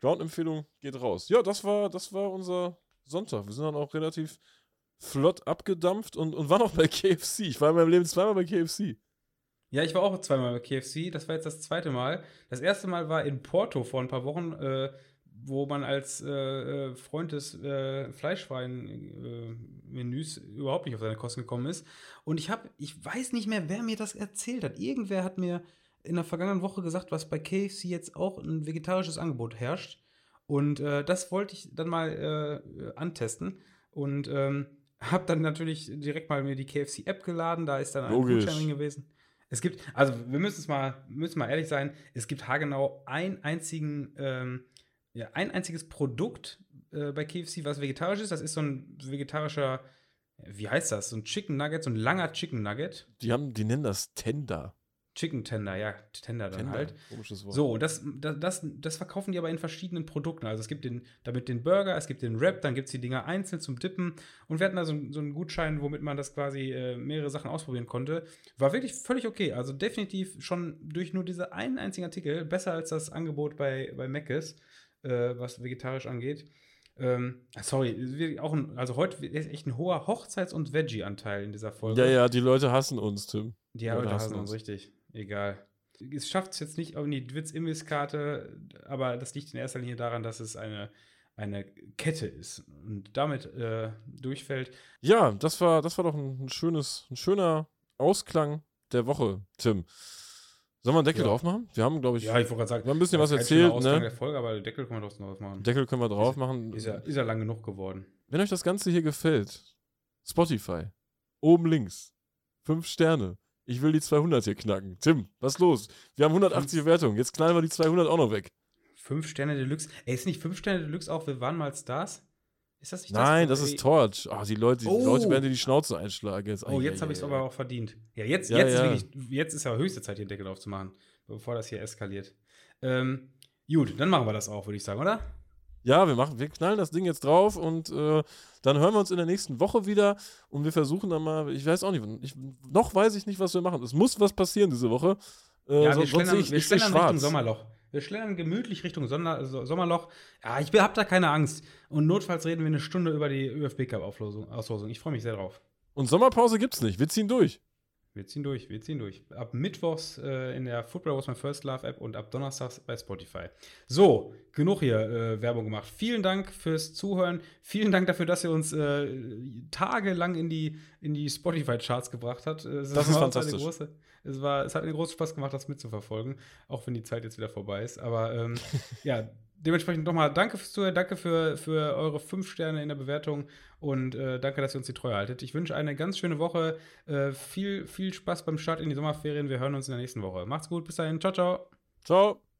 Ground-Empfehlung geht raus. Ja, das war, das war unser Sonntag. Wir sind dann auch relativ flott abgedampft und, und waren auch bei KFC. Ich war in meinem Leben zweimal bei KFC. Ja, ich war auch zweimal bei KFC. Das war jetzt das zweite Mal. Das erste Mal war in Porto vor ein paar Wochen, äh, wo man als äh, äh, Freund des äh, Fleischwein-Menüs überhaupt nicht auf seine Kosten gekommen ist. Und ich habe, ich weiß nicht mehr, wer mir das erzählt hat. Irgendwer hat mir in der vergangenen Woche gesagt, was bei KFC jetzt auch ein vegetarisches Angebot herrscht. Und äh, das wollte ich dann mal äh, antesten. Und ähm, habe dann natürlich direkt mal mir die KFC-App geladen. Da ist dann ein. Gutschein drin gewesen. Es gibt, also wir müssen es mal, müssen mal ehrlich sein, es gibt haargenau ein einzigen, ähm, ja, ein einziges Produkt äh, bei KFC, was vegetarisch ist. Das ist so ein vegetarischer, wie heißt das? So ein Chicken Nugget, so ein langer Chicken Nugget. Die, haben, die nennen das Tender. Chicken Tender, ja, Tender dann Tender. halt. Komisches Wort. So, das, das, das, das verkaufen die aber in verschiedenen Produkten. Also es gibt den, damit den Burger, es gibt den Wrap, dann gibt es die Dinger einzeln zum Dippen. Und wir hatten da so, so einen Gutschein, womit man das quasi äh, mehrere Sachen ausprobieren konnte. War wirklich völlig okay. Also definitiv schon durch nur diese einen einzigen Artikel besser als das Angebot bei, bei Mc's, äh, was vegetarisch angeht. Ähm, sorry, auch ein, also heute ist echt ein hoher Hochzeits- und Veggie-Anteil in dieser Folge. Ja, ja, die Leute hassen uns, Tim. Die Ja, Leute hast hassen uns uns. richtig. Egal. Es schafft es jetzt nicht auf die Witz-Imbiss-Karte, aber das liegt in erster Linie daran, dass es eine, eine Kette ist und damit äh, durchfällt. Ja, das war, das war doch ein, ein schönes, ein schöner Ausklang der Woche, Tim. Sollen wir einen Deckel Ja. drauf machen? Wir haben, glaube ich, Ja, ich wollte sagen, wir haben ein bisschen was erzählt, ne? der Folge, aber den Deckel können wir drauf machen. Deckel können wir drauf machen. Ist ja, ist ja lang genug geworden. Wenn euch das Ganze hier gefällt, Spotify, oben links, fünf Sterne. Ich will die 200 hier knacken. Tim, was ist los? Wir haben 180 Bewertungen. Jetzt knallen wir die 200 auch noch weg. Fünf Sterne Deluxe. Ey, ist nicht fünf Sterne Deluxe auch, wir waren mal Stars? Ist das nicht Nein, das Ey, ist Torch. Ah, die Leute, die Oh. Leute werden dir die Schnauze einschlagen. Jetzt, Oh, jetzt habe ich es aber auch verdient. Ja, jetzt, Ja, jetzt, ja. Ist wirklich, jetzt ist ja höchste Zeit, den Deckel aufzumachen, bevor das hier eskaliert. Ähm, gut, dann machen wir das auch, würde ich sagen, oder? Ja, wir machen, wir knallen das Ding jetzt drauf und äh, dann hören wir uns in der nächsten Woche wieder und wir versuchen dann mal, ich weiß auch nicht, ich, noch weiß ich nicht, was wir machen. Es muss was passieren diese Woche. Äh, Ja, so- wir schlendern, ich, wir schlendern Richtung. Sommerloch. Wir schlendern gemütlich Richtung Sonder so- Sommerloch. Ja, ich habe da keine Angst. Und notfalls reden wir eine Stunde über die ÖFB Cup Auslosung. Auslosung. Ich freue mich sehr drauf. Und Sommerpause gibt's nicht. Wir ziehen durch. Wir ziehen durch, wir ziehen durch. Ab Mittwochs äh, in der Football Was My First Love App und ab Donnerstags bei Spotify. So, genug hier äh, Werbung gemacht. Vielen Dank fürs Zuhören. Vielen Dank dafür, dass ihr uns äh, tagelang in die, in die Spotify-Charts gebracht habt. Es Das ist fantastisch. Eine große, es, war, es hat mir großen Spaß gemacht, das mitzuverfolgen, auch wenn die Zeit jetzt wieder vorbei ist. Aber ähm, ja, dementsprechend nochmal danke fürs Zuhören, danke für, für eure fünf Sterne in der Bewertung und äh, danke, dass ihr uns die Treue haltet. Ich wünsche eine ganz schöne Woche. Äh, viel, viel Spaß beim Start in die Sommerferien. Wir hören uns in der nächsten Woche. Macht's gut, bis dahin. Ciao, ciao. Ciao.